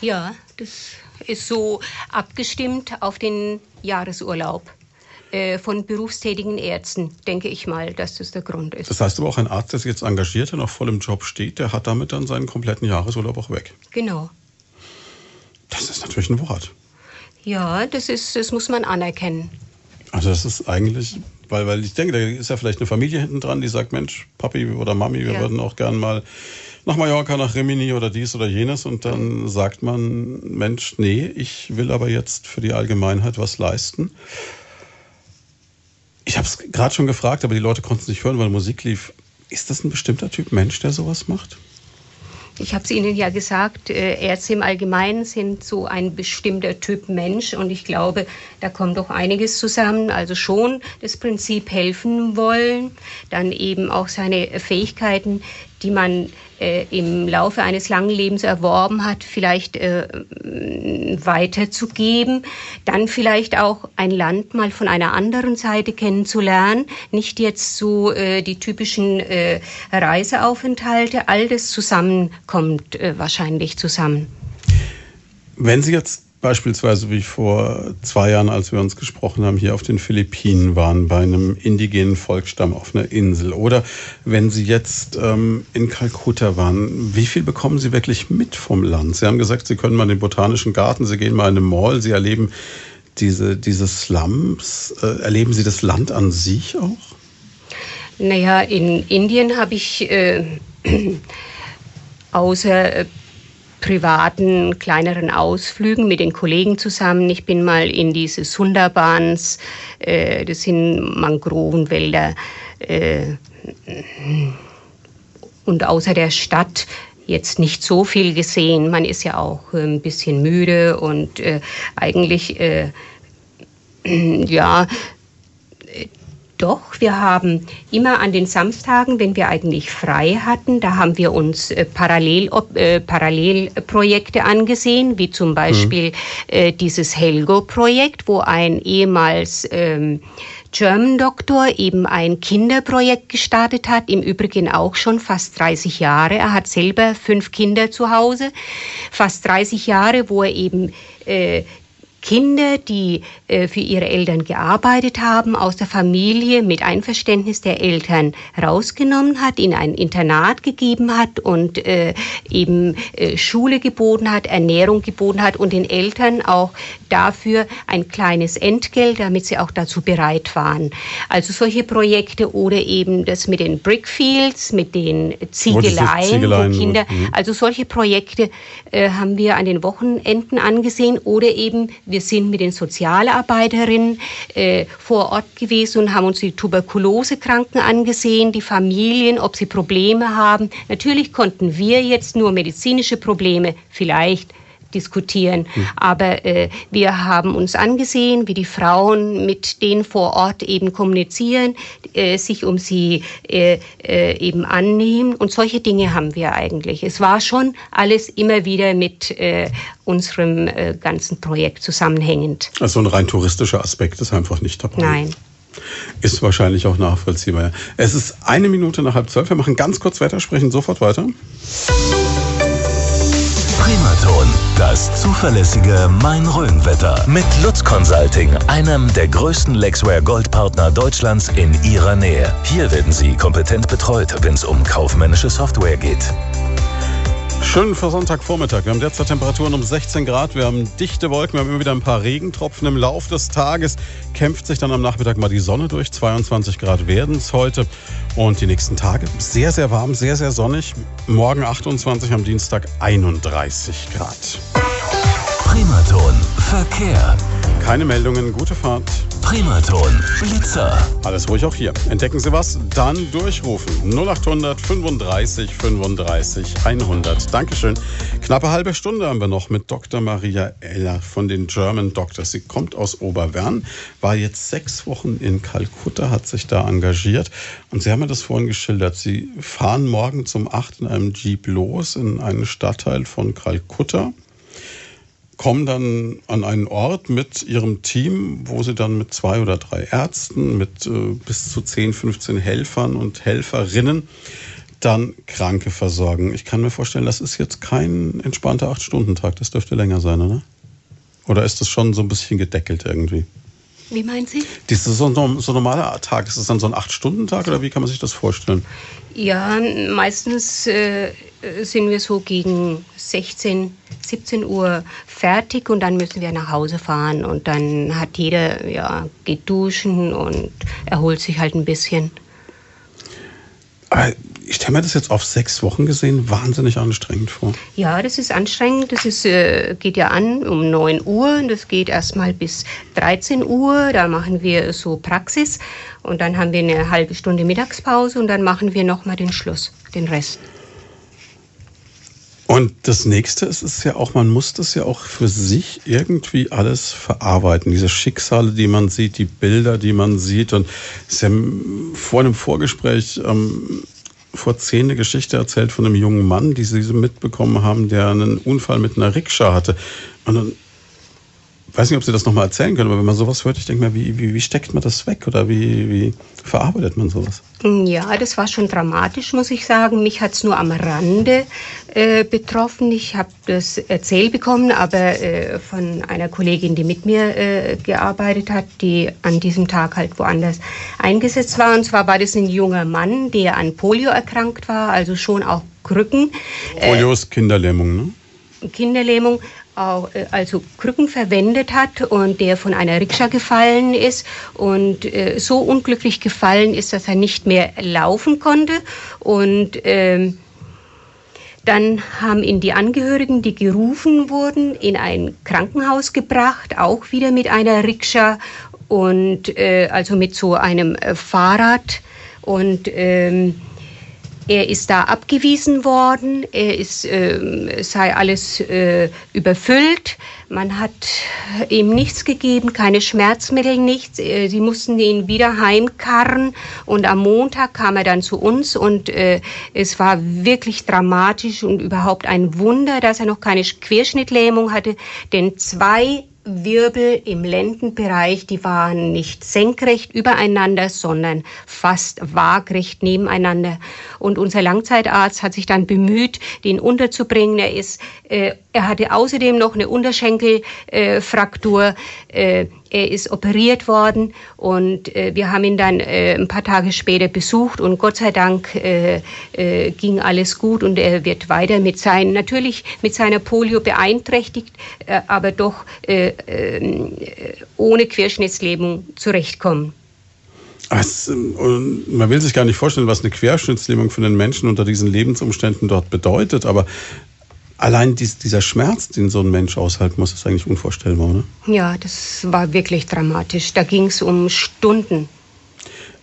Ja, das ist so abgestimmt auf den Jahresurlaub äh, von berufstätigen Ärzten, denke ich mal, dass das der Grund ist. Das heißt aber auch ein Arzt, der sich jetzt engagiert und auch voll im Job steht, der hat damit dann seinen kompletten Jahresurlaub auch weg. Genau. Das ist natürlich ein Wort. Ja, das, ist, das muss man anerkennen. Also das ist eigentlich, weil, weil ich denke, da ist ja vielleicht eine Familie hinten dran, die sagt, Mensch, Papi oder Mami, wir ja. würden auch gern mal nach Mallorca, nach Rimini oder dies oder jenes. Und dann sagt man, Mensch, nee, ich will aber jetzt für die Allgemeinheit was leisten. Ich habe es gerade schon gefragt, aber die Leute konnten es nicht hören, weil Musik lief. Ist das ein bestimmter Typ Mensch, der sowas macht? Ich habe es Ihnen ja gesagt, äh, Ärzte im Allgemeinen sind so ein bestimmter Typ Mensch und ich glaube, da kommt doch einiges zusammen. Also schon das Prinzip helfen wollen, dann eben auch seine Fähigkeiten, die man äh, im Laufe eines langen Lebens erworben hat, vielleicht äh, weiterzugeben. Dann vielleicht auch ein Land mal von einer anderen Seite kennenzulernen. Nicht jetzt so äh, die typischen äh, Reiseaufenthalte. All das zusammen kommt äh, wahrscheinlich zusammen. Wenn Sie jetzt beispielsweise wie vor zwei Jahren, als wir uns gesprochen haben, hier auf den Philippinen waren, bei einem indigenen Volksstamm auf einer Insel. Oder wenn Sie jetzt ähm, in Kalkutta waren, wie viel bekommen Sie wirklich mit vom Land? Sie haben gesagt, Sie können mal in den Botanischen Garten, Sie gehen mal in eine Mall, Sie erleben diese, diese Slums. Äh, erleben Sie das Land an sich auch? Naja, in Indien habe ich äh, außer äh, privaten, kleineren Ausflügen mit den Kollegen zusammen. Ich bin mal in diese Sundarbans, äh, das sind Mangrovenwälder. Äh, und außer der Stadt jetzt nicht so viel gesehen. Man ist ja auch ein bisschen müde und äh, eigentlich, äh, ja, doch, wir haben immer an den Samstagen, wenn wir eigentlich frei hatten, da haben wir uns äh, Parallel, äh, Parallelprojekte angesehen, wie zum Beispiel mhm. äh, dieses Helgo-Projekt, wo ein ehemals ähm, German Doktor eben ein Kinderprojekt gestartet hat, im Übrigen auch schon fast 30 Jahre. Er hat selber fünf Kinder zu Hause, fast 30 Jahre, wo er eben äh, Kinder, die äh, für ihre Eltern gearbeitet haben, aus der Familie mit Einverständnis der Eltern rausgenommen hat, in ein Internat gegeben hat und äh, eben äh, Schule geboten hat, Ernährung geboten hat und den Eltern auch dafür ein kleines Entgelt, damit sie auch dazu bereit waren. Also solche Projekte oder eben das mit den Brickfields, mit den Ziegeleien, Ziegeleien Kinder, mhm. also solche Projekte äh, haben wir an den Wochenenden angesehen oder eben wir sind mit den Sozialarbeiterinnen äh, vor Ort gewesen und haben uns die Tuberkulosekranken angesehen, die Familien, ob sie Probleme haben. Natürlich konnten wir jetzt nur medizinische Probleme vielleicht diskutieren. Mhm. Aber äh, wir haben uns angesehen, wie die Frauen mit denen vor Ort eben kommunizieren, äh, sich um sie äh, äh, eben annehmen. Und solche Dinge haben wir eigentlich. Es war schon alles immer wieder mit äh, unserem äh, ganzen Projekt zusammenhängend. Also ein rein touristischer Aspekt ist einfach nicht dabei. Nein. Ist wahrscheinlich auch nachvollziehbar. Es ist eine Minute nach halb zwölf. Wir machen ganz kurz weiter, sprechen sofort weiter. Primaton, das zuverlässige Main-Rhön-Wetter. Mit Lutz Consulting, einem der größten Lexware Goldpartner Deutschlands in Ihrer Nähe. Hier werden Sie kompetent betreut, wenn es um kaufmännische Software geht. Schönen für Sonntagvormittag. Wir haben derzeit Temperaturen um 16 Grad. Wir haben dichte Wolken. Wir haben immer wieder ein paar Regentropfen im Laufe des Tages. Kämpft sich dann am Nachmittag mal die Sonne durch. 22 Grad werden es heute. Und die nächsten Tage sehr, sehr warm, sehr, sehr sonnig. Morgen 28, am Dienstag 31 Grad. Primaton. Verkehr. Keine Meldungen, gute Fahrt. Primaton, Blitzer. Alles ruhig auch hier. Entdecken Sie was? Dann durchrufen. 0800 35 35 100. Dankeschön. Knappe halbe Stunde haben wir noch mit Dr. Maria Eller von den German Doctors. Sie kommt aus Oberwern, war jetzt sechs Wochen in Kalkutta, hat sich da engagiert. Und Sie haben mir das vorhin geschildert. Sie fahren morgen um acht in einem Jeep los in einen Stadtteil von Kalkutta kommen dann an einen Ort mit ihrem Team, wo sie dann mit zwei oder drei Ärzten, mit äh, bis zu 10, 15 Helfern und Helferinnen dann Kranke versorgen. Ich kann mir vorstellen, das ist jetzt kein entspannter Acht-Stunden-Tag. Das dürfte länger sein, oder? Oder ist das schon so ein bisschen gedeckelt irgendwie? Wie meinen Sie? Das ist so ein, so ein normaler Tag. Ist das dann so ein Acht-Stunden-Tag oder wie kann man sich das vorstellen? Ja, meistens äh, sind wir so gegen 16, 17 Uhr fertig und dann müssen wir nach Hause fahren und dann hat jeder, ja, geht duschen und erholt sich halt ein bisschen. Aber ich stelle mir das jetzt auf sechs Wochen gesehen wahnsinnig anstrengend vor. Ja, das ist anstrengend. Das ist, äh, geht ja an um 9 Uhr und das geht erstmal bis 13 Uhr. Da machen wir so Praxis und dann haben wir eine halbe Stunde Mittagspause und dann machen wir nochmal den Schluss, den Rest. Und das nächste ist, ist ja auch, man muss das ja auch für sich irgendwie alles verarbeiten. Diese Schicksale, die man sieht, die Bilder, die man sieht. Und ja vor einem Vorgespräch ähm, vor zehn eine Geschichte erzählt von einem jungen Mann, die sie mitbekommen haben, der einen Unfall mit einer Rikscha hatte. Und dann weiß nicht, ob Sie das nochmal erzählen können, aber wenn man sowas hört, ich denke mal, wie, wie, wie steckt man das weg oder wie, wie verarbeitet man sowas? Ja, das war schon dramatisch, muss ich sagen. Mich hat es nur am Rande äh, betroffen. Ich habe das erzählt bekommen, aber äh, von einer Kollegin, die mit mir äh, gearbeitet hat, die an diesem Tag halt woanders eingesetzt war. Und zwar war das ein junger Mann, der an Polio erkrankt war, also schon auch Krücken. Polio ist Kinderlähmung, ne? Kinderlähmung auch, äh, also Krücken verwendet hat und der von einer Rikscha gefallen ist und äh, so unglücklich gefallen ist, dass er nicht mehr laufen konnte. Und ähm, dann haben ihn die Angehörigen, die gerufen wurden, in ein Krankenhaus gebracht, auch wieder mit einer Rikscha und äh, also mit so einem äh, Fahrrad. Und ähm, er ist da abgewiesen worden, er ist, äh, sei alles äh, überfüllt. Man hat ihm nichts gegeben, keine Schmerzmittel, nichts. Äh, sie mussten ihn wieder heimkarren und am Montag kam er dann zu uns und äh, es war wirklich dramatisch und überhaupt ein Wunder, dass er noch keine Querschnittlähmung hatte, denn zwei Wirbel im Lendenbereich, die waren nicht senkrecht übereinander, sondern fast waagrecht nebeneinander. Und unser Langzeitarzt hat sich dann bemüht, den unterzubringen. Er ist, äh, er hatte außerdem noch eine Unterschenkelfraktur. Äh, er ist operiert worden und äh, wir haben ihn dann äh, ein paar Tage später besucht und Gott sei Dank äh, äh, ging alles gut und er wird weiter mit seinen, natürlich mit seiner Polio beeinträchtigt, äh, aber doch äh, ähm, ohne Querschnittslähmung zurechtkommen. Es, man will sich gar nicht vorstellen, was eine Querschnittslähmung für den Menschen unter diesen Lebensumständen dort bedeutet, aber allein dies, dieser Schmerz, den so ein Mensch aushalten muss, ist eigentlich unvorstellbar, oder? Ja, das war wirklich dramatisch. Da ging es um Stunden.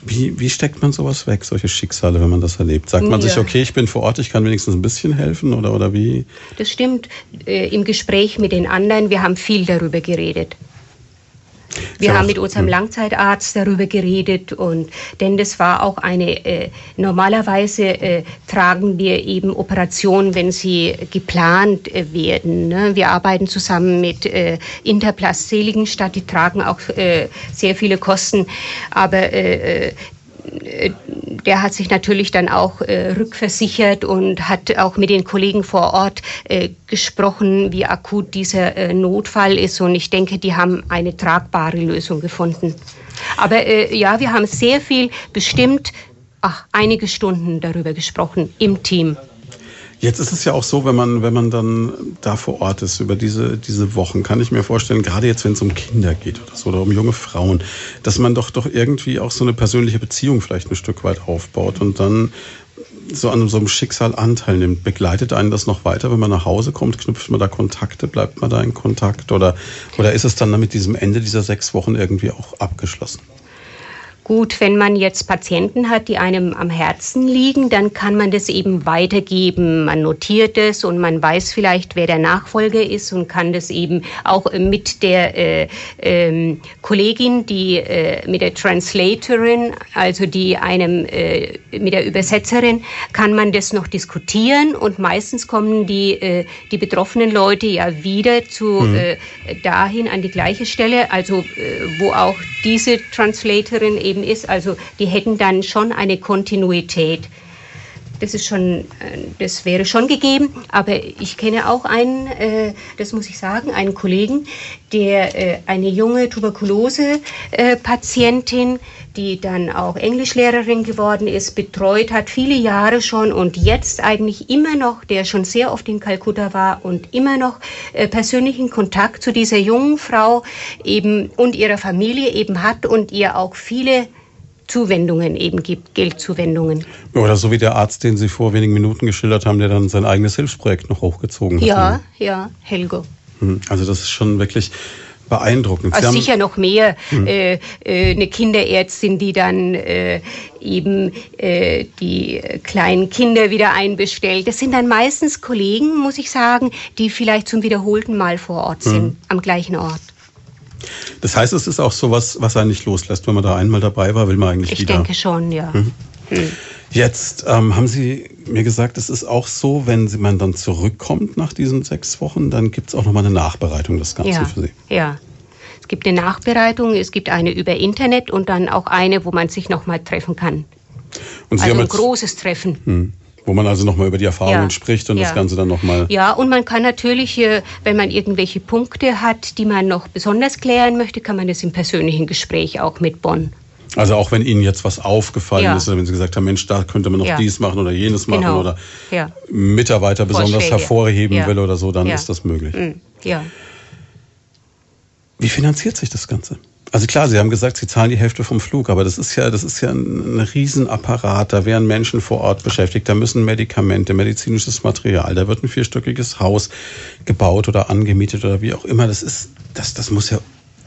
Wie, wie steckt man sowas weg, solche Schicksale, wenn man das erlebt? Sagt man ja. sich, okay, ich bin vor Ort, ich kann wenigstens ein bisschen helfen oder, oder wie? Das stimmt. Äh, Im Gespräch mit den anderen, wir haben viel darüber geredet. Wir haben mit unserem hm. Langzeitarzt darüber geredet und denn das war auch eine äh, normalerweise äh, tragen wir eben Operationen, wenn sie geplant äh, werden. Ne? Wir arbeiten zusammen mit äh, Interplast Seligenstadt, die tragen auch äh, sehr viele Kosten, aber äh, der hat sich natürlich dann auch äh, rückversichert und hat auch mit den Kollegen vor Ort äh, gesprochen, wie akut dieser äh, Notfall ist. Und ich denke, die haben eine tragbare Lösung gefunden. Aber äh, ja, wir haben sehr viel bestimmt, ach, einige Stunden darüber gesprochen im Team. Jetzt ist es ja auch so, wenn man, wenn man dann da vor Ort ist, über diese, diese Wochen, kann ich mir vorstellen, gerade jetzt, wenn es um Kinder geht oder so, oder um junge Frauen, dass man doch, doch irgendwie auch so eine persönliche Beziehung vielleicht ein Stück weit aufbaut und dann so an so einem Schicksal Anteil nimmt, begleitet einen das noch weiter, wenn man nach Hause kommt? Knüpft man da Kontakte? Bleibt man da in Kontakt? Oder, oder ist es dann mit diesem Ende dieser sechs Wochen irgendwie auch abgeschlossen? Gut, wenn man jetzt Patienten hat, die einem am Herzen liegen, dann kann man das eben weitergeben. Man notiert es und man weiß vielleicht, wer der Nachfolger ist und kann das eben auch mit der äh, ähm, Kollegin, die äh, mit der Translatorin, also die einem äh, mit der Übersetzerin, kann man das noch diskutieren und meistens kommen die äh, die betroffenen Leute ja wieder zu mhm. Äh, dahin an die gleiche Stelle, also äh, wo auch diese Translatorin eben gegeben ist. Also die hätten dann schon eine Kontinuität. Das ist schon, äh, das wäre schon gegeben. Aber ich kenne auch einen, äh, das muss ich sagen, einen Kollegen, der äh, eine junge Tuberkulose-Patientin, die dann auch Englischlehrerin geworden ist, betreut hat, viele Jahre schon und jetzt eigentlich immer noch, der schon sehr oft in Kalkutta war und immer noch persönlichen Kontakt zu dieser jungen Frau eben und ihrer Familie eben hat und ihr auch viele Zuwendungen eben gibt, Geldzuwendungen. Oder so wie der Arzt, den Sie vor wenigen Minuten geschildert haben, der dann sein eigenes Hilfsprojekt noch hochgezogen hat. Ja, ne? ja, Helgo. Hm, also das ist schon wirklich beeindruckend. Also sicher noch mehr. Hm. Äh, äh, eine Kinderärztin, die dann äh, eben äh, die kleinen Kinder wieder einbestellt. Das sind dann meistens Kollegen, muss ich sagen, die vielleicht zum wiederholten Mal vor Ort sind, hm. am gleichen Ort. Das heißt, es ist auch so was, was einen nicht loslässt. Wenn man da einmal dabei war, will man eigentlich ich wieder. Ich denke schon, ja. Mhm. Mhm. Jetzt ähm, haben Sie mir gesagt, es ist auch so, wenn man dann zurückkommt nach diesen sechs Wochen, dann gibt es auch nochmal eine Nachbereitung des Ganzen ja, für Sie. Ja. Es gibt eine Nachbereitung, es gibt eine über Internet und dann auch eine, wo man sich nochmal treffen kann. Und Sie also haben ein großes Treffen. Hm. Wo man also nochmal über die Erfahrungen ja. spricht und ja. das Ganze dann nochmal. Ja, und man kann natürlich, wenn man irgendwelche Punkte hat, die man noch besonders klären möchte, kann man das im persönlichen Gespräch auch mit Bonn. Also auch wenn Ihnen jetzt was aufgefallen ja. ist oder wenn Sie gesagt haben, Mensch, da könnte man noch dies machen oder jenes machen genau. oder Mitarbeiter besonders Vorschläge. hervorheben will oder so, dann ist das möglich. Ja. Wie finanziert sich das Ganze? Also klar, Sie haben gesagt, Sie zahlen die Hälfte vom Flug, aber das ist ja, das ist ja ein, Riesenapparat. Da werden Menschen vor Ort beschäftigt, da müssen Medikamente, medizinisches Material, da wird ein vierstöckiges Haus gebaut oder angemietet oder wie auch immer. Das ist, das, das muss ja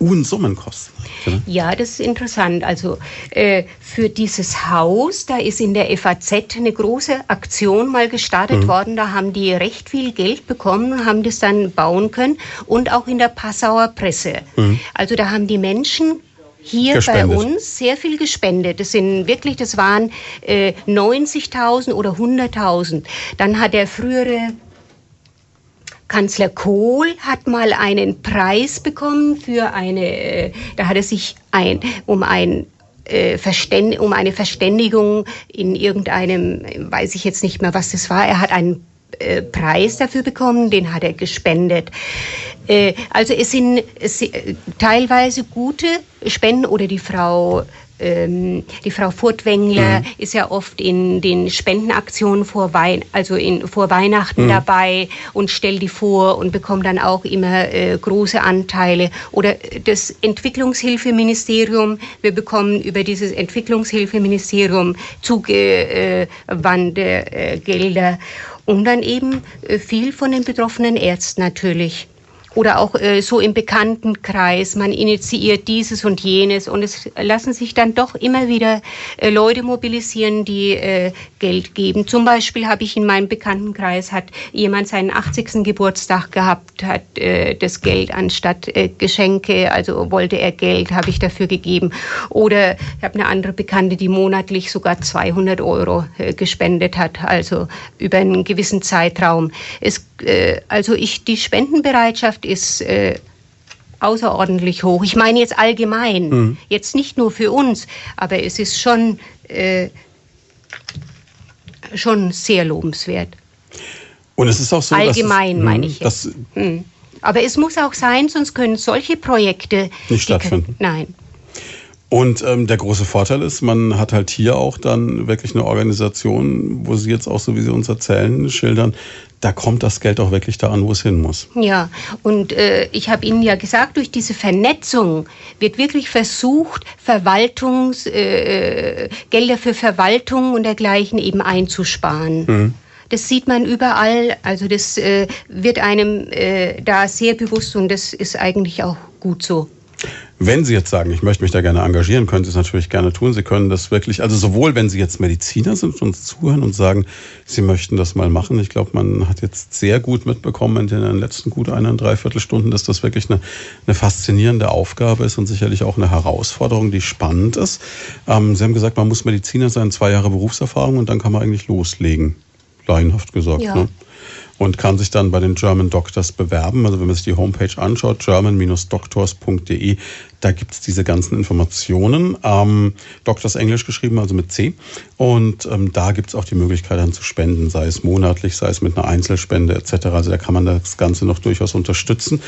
Unsummen kosten. Oder? Ja, das ist interessant. Also äh, für dieses Haus, da ist in der FAZ eine große Aktion mal gestartet mhm. worden. Da haben die recht viel Geld bekommen und haben das dann bauen können. Und auch in der Passauer Presse. Mhm. Also da haben die Menschen hier gespendet. bei uns sehr viel gespendet. Das sind wirklich, das waren äh, 90.000 oder 100.000. Dann hat der frühere Kanzler Kohl hat mal einen Preis bekommen für eine, äh, da hat er sich ein, um ein äh, um eine Verständigung in irgendeinem, weiß ich jetzt nicht mehr, was das war. Er hat einen äh, Preis dafür bekommen, den hat er gespendet. also es sind, es sind teilweise gute Spenden oder die Frau ähm, die Frau Furtwängler mhm. ist ja oft in den Spendenaktionen vor, Wein also in, vor Weihnachten mhm. dabei und stellt die vor und bekommt dann auch immer äh, große Anteile. Oder das Entwicklungshilfeministerium, wir bekommen über dieses Entwicklungshilfeministerium zugewandte äh, Gelder und dann eben äh, viel von den betroffenen Ärzten natürlich oder auch äh, so im Bekanntenkreis, man initiiert dieses und jenes und es lassen sich dann doch immer wieder äh, Leute mobilisieren, die äh, Geld geben. Zum Beispiel habe ich in meinem Bekanntenkreis, hat jemand seinen 80. Geburtstag gehabt, hat äh, das Geld anstatt äh, Geschenke, also wollte er Geld, habe ich dafür gegeben. Oder ich habe eine andere Bekannte, die monatlich sogar 200 Euro äh, gespendet hat, also über einen gewissen Zeitraum. Es, äh, also ich, die Spendenbereitschaft Bereitschaft ist äh, außerordentlich hoch. Ich meine jetzt allgemein, mhm. jetzt nicht nur für uns, aber es ist schon, äh, schon sehr lobenswert. Und es ist auch so, allgemein es, meine ich. Jetzt. Das, mhm. Aber es muss auch sein, sonst können solche Projekte nicht stattfinden. nein. Und ähm, der große Vorteil ist, man hat halt hier auch dann wirklich eine Organisation, wo Sie jetzt auch, so wie Sie uns erzählen, schildern, da kommt das Geld auch wirklich da an, wo es hin muss. Ja, und äh, ich habe Ihnen ja gesagt, durch diese Vernetzung wird wirklich versucht, Verwaltungs, äh, Gelder für Verwaltung und dergleichen eben einzusparen. Mhm. Das sieht man überall, also das äh, wird einem äh, da sehr bewusst und das ist eigentlich auch gut so. Wenn Sie jetzt sagen, ich möchte mich da gerne engagieren, können Sie es natürlich gerne tun. Sie können das wirklich, also sowohl wenn Sie jetzt Mediziner sind und uns zuhören und sagen, Sie möchten das mal machen. Ich glaube, man hat jetzt sehr gut mitbekommen in den letzten gut einer, dreiviertel Stunden, dass das wirklich eine, eine faszinierende Aufgabe ist und sicherlich auch eine Herausforderung, die spannend ist. Ähm, Sie haben gesagt, man muss Mediziner sein, zwei Jahre Berufserfahrung und dann kann man eigentlich loslegen. Laienhaft gesagt. Ja. Ne? Und kann sich dann bei den German Doctors bewerben. Also wenn man sich die Homepage anschaut, german-doctors.de, da gibt es diese ganzen Informationen. Ähm, Doctors Englisch geschrieben, also mit C. Und ähm, da gibt es auch die Möglichkeit dann zu spenden, sei es monatlich, sei es mit einer Einzelspende etc. Also da kann man das Ganze noch durchaus unterstützen.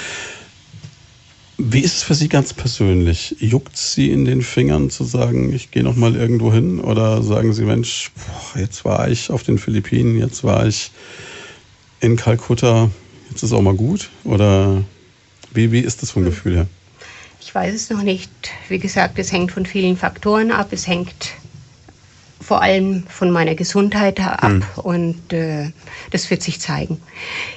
Wie ist es für Sie ganz persönlich? Juckt Sie in den Fingern zu sagen, ich gehe noch mal irgendwo hin? Oder sagen Sie, Mensch, boah, jetzt war ich auf den Philippinen, jetzt war ich in Kalkutta, jetzt ist auch mal gut? Oder wie, wie ist das vom Gefühl her? Ich weiß es noch nicht. Wie gesagt, es hängt von vielen Faktoren ab. Es hängt vor allem von meiner Gesundheit ab hm. und äh, das wird sich zeigen.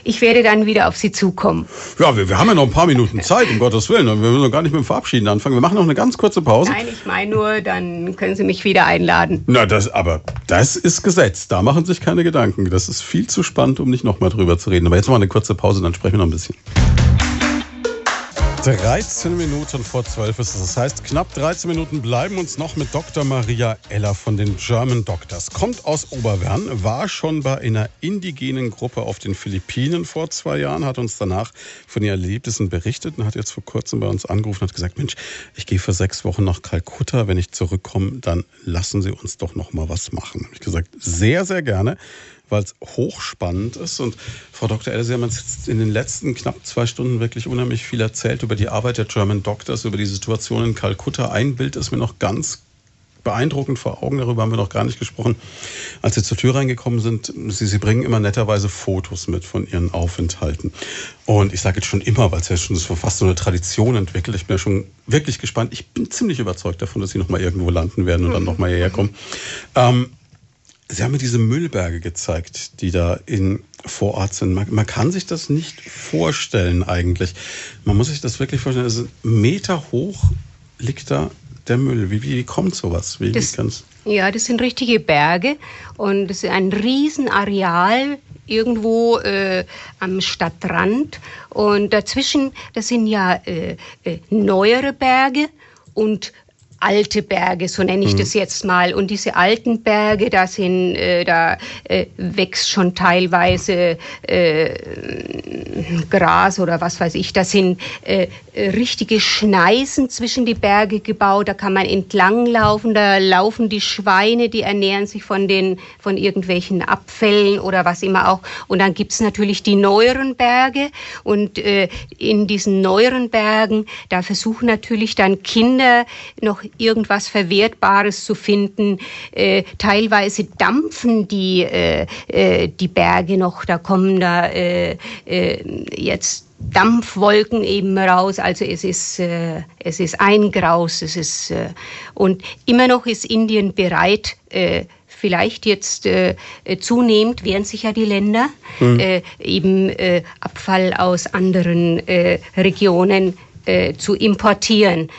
Ich werde dann wieder auf Sie zukommen. Ja, wir, wir haben ja noch ein paar Minuten Zeit, um Gottes Willen. Wir müssen noch gar nicht mit dem Verabschieden anfangen. Wir machen noch eine ganz kurze Pause. Nein, ich meine nur, dann können Sie mich wieder einladen. Na, das, aber das ist Gesetz. Da machen Sie sich keine Gedanken. Das ist viel zu spannend, um nicht nochmal drüber zu reden. Aber jetzt mal eine kurze Pause, dann sprechen wir noch ein bisschen. 13 Minuten vor 12 ist es. Das heißt, knapp 13 Minuten bleiben uns noch mit Dr. Maria Eller von den German Doctors. Kommt aus Oberwern, war schon bei einer indigenen Gruppe auf den Philippinen vor zwei Jahren, hat uns danach von ihren Erlebnissen berichtet und hat jetzt vor kurzem bei uns angerufen und hat gesagt, Mensch, ich gehe für sechs Wochen nach Kalkutta. Wenn ich zurückkomme, dann lassen Sie uns doch noch mal was machen. Hab ich gesagt, sehr, sehr gerne weil es hochspannend ist. Und Frau Dr. Else, Sie haben uns jetzt in den letzten knapp zwei Stunden wirklich unheimlich viel erzählt über die Arbeit der German Doctors, über die Situation in Kalkutta. Ein Bild ist mir noch ganz beeindruckend vor Augen, darüber haben wir noch gar nicht gesprochen. Als Sie zur Tür reingekommen sind, Sie, Sie bringen immer netterweise Fotos mit von Ihren Aufenthalten. Und ich sage jetzt schon immer, weil es ja schon fast so eine Tradition entwickelt. Ich bin ja schon wirklich gespannt. Ich bin ziemlich überzeugt davon, dass Sie noch mal irgendwo landen werden und dann noch mal hierher kommen. Ähm, Sie haben mir diese Müllberge gezeigt, die da in, vor Ort sind. Man, man, kann sich das nicht vorstellen eigentlich. Man muss sich das wirklich vorstellen. Also Meter hoch liegt da der Müll. Wie, wie kommt sowas? Wie, das, wie ja, das sind richtige Berge und das ist ein Riesenareal irgendwo äh, am Stadtrand. Und dazwischen, das sind ja äh, äh, neuere Berge und alte Berge, so nenne ich mhm. das jetzt mal. Und diese alten Berge, da sind, äh, da äh, wächst schon teilweise äh, Gras oder was weiß ich. Da sind äh, richtige Schneisen zwischen die Berge gebaut. Da kann man entlang laufen. Da laufen die Schweine, die ernähren sich von den von irgendwelchen Abfällen oder was immer auch. Und dann gibt's natürlich die neueren Berge. Und äh, in diesen neueren Bergen, da versuchen natürlich dann Kinder noch irgendwas Verwertbares zu finden. Äh, teilweise dampfen die, äh, äh, die Berge noch, da kommen da äh, äh, jetzt Dampfwolken eben raus. Also es ist, äh, es ist ein Graus. Es ist, äh, und immer noch ist Indien bereit, äh, vielleicht jetzt äh, zunehmend wehren sich ja die Länder, mhm. äh, eben äh, Abfall aus anderen äh, Regionen äh, zu importieren.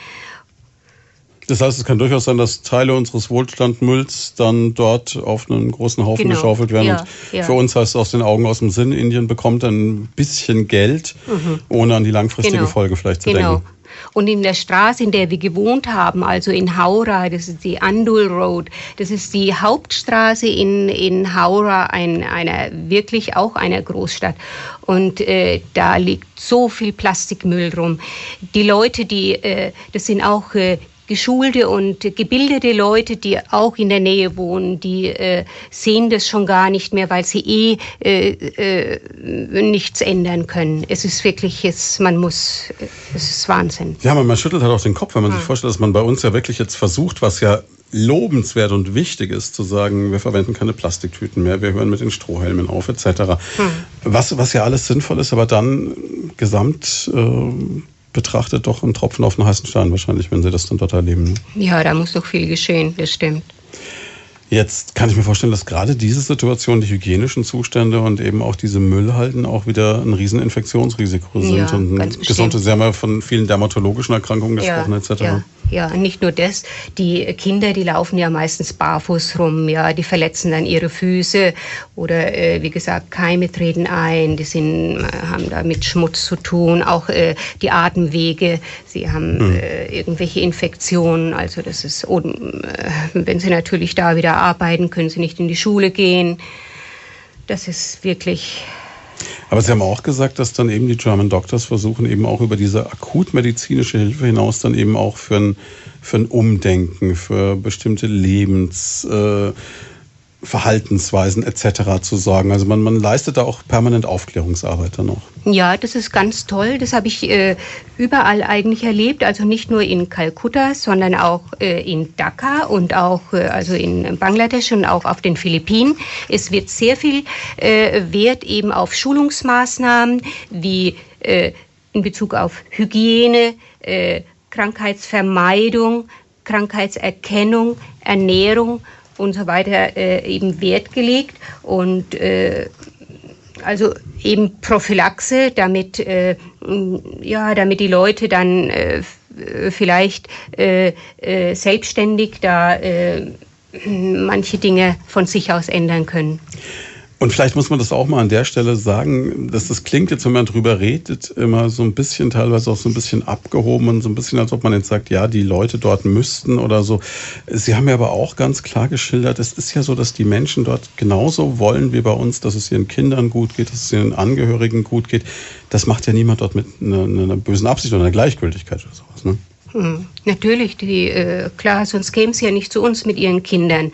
Das heißt, es kann durchaus sein, dass Teile unseres Wohlstandmülls dann dort auf einen großen Haufen genau. geschaufelt werden. Ja, und ja. für uns heißt es aus den Augen aus dem Sinn, Indien bekommt ein bisschen Geld, mhm. ohne an die langfristige genau. Folge vielleicht zu genau. denken. Und in der Straße, in der wir gewohnt haben, also in Haura, das ist die Andul Road, das ist die Hauptstraße in, in Haura, ein, einer, wirklich auch einer Großstadt. Und äh, da liegt so viel Plastikmüll rum. Die Leute, die, äh, das sind auch äh, geschulte und gebildete Leute, die auch in der Nähe wohnen, die äh, sehen das schon gar nicht mehr, weil sie eh äh, äh, nichts ändern können. Es ist wirklich, es, man muss, es ist Wahnsinn. Ja, man, man schüttelt halt auch den Kopf, wenn man hm. sich vorstellt, dass man bei uns ja wirklich jetzt versucht, was ja lobenswert und wichtig ist, zu sagen, wir verwenden keine Plastiktüten mehr, wir hören mit den Strohhelmen auf, etc. Hm. Was, was ja alles sinnvoll ist, aber dann gesamt äh, betrachtet doch ein Tropfen auf den heißen Stein wahrscheinlich, wenn Sie das dann dort erleben. Ne? Ja, da muss noch viel geschehen, das stimmt. Jetzt kann ich mir vorstellen, dass gerade diese Situation, die hygienischen Zustände und eben auch diese Müllhalden auch wieder ein Rieseninfektionsrisiko sind. Ja, und ganz gesunde, Sie haben ja von vielen dermatologischen Erkrankungen gesprochen, ja, etc. Ja. Ja, nicht nur das. Die Kinder, die laufen ja meistens barfuß rum, ja, die verletzen dann ihre Füße oder äh, wie gesagt, Keime treten ein, die sind, äh, haben da mit Schmutz zu tun, auch äh, die Atemwege, sie haben mhm. äh, irgendwelche Infektionen, also das ist, und, äh, wenn sie natürlich da wieder arbeiten, können sie nicht in die Schule gehen. Das ist wirklich aber Sie haben auch gesagt, dass dann eben die German Doctors versuchen, eben auch über diese akutmedizinische Hilfe hinaus dann eben auch für ein, für ein Umdenken, für bestimmte Lebens... Äh, Verhaltensweisen etc. zu sorgen. Also man, man leistet da auch permanent Aufklärungsarbeit dann noch. Ja, das ist ganz toll. Das habe ich äh, überall eigentlich erlebt. Also nicht nur in Kalkutta, sondern auch äh, in Dhaka und auch äh, also in Bangladesch und auch auf den Philippinen. Es wird sehr viel äh, Wert eben auf Schulungsmaßnahmen wie äh, in Bezug auf Hygiene, äh, Krankheitsvermeidung, Krankheitserkennung, Ernährung und so weiter äh, eben Wert gelegt und äh, also eben Prophylaxe, damit äh, ja, damit die Leute dann äh, vielleicht äh, äh, selbstständig da äh, manche Dinge von sich aus ändern können. Und vielleicht muss man das auch mal an der Stelle sagen, dass das klingt jetzt, wenn man drüber redet, immer so ein bisschen, teilweise auch so ein bisschen abgehoben und so ein bisschen, als ob man jetzt sagt, ja, die Leute dort müssten oder so. Sie haben ja aber auch ganz klar geschildert, es ist ja so, dass die Menschen dort genauso wollen wie bei uns, dass es ihren Kindern gut geht, dass es ihren Angehörigen gut geht. Das macht ja niemand dort mit einer, einer bösen Absicht oder einer Gleichgültigkeit oder sowas. Ne? Hm, natürlich, die, äh, klar, sonst kämen sie ja nicht zu uns mit ihren Kindern.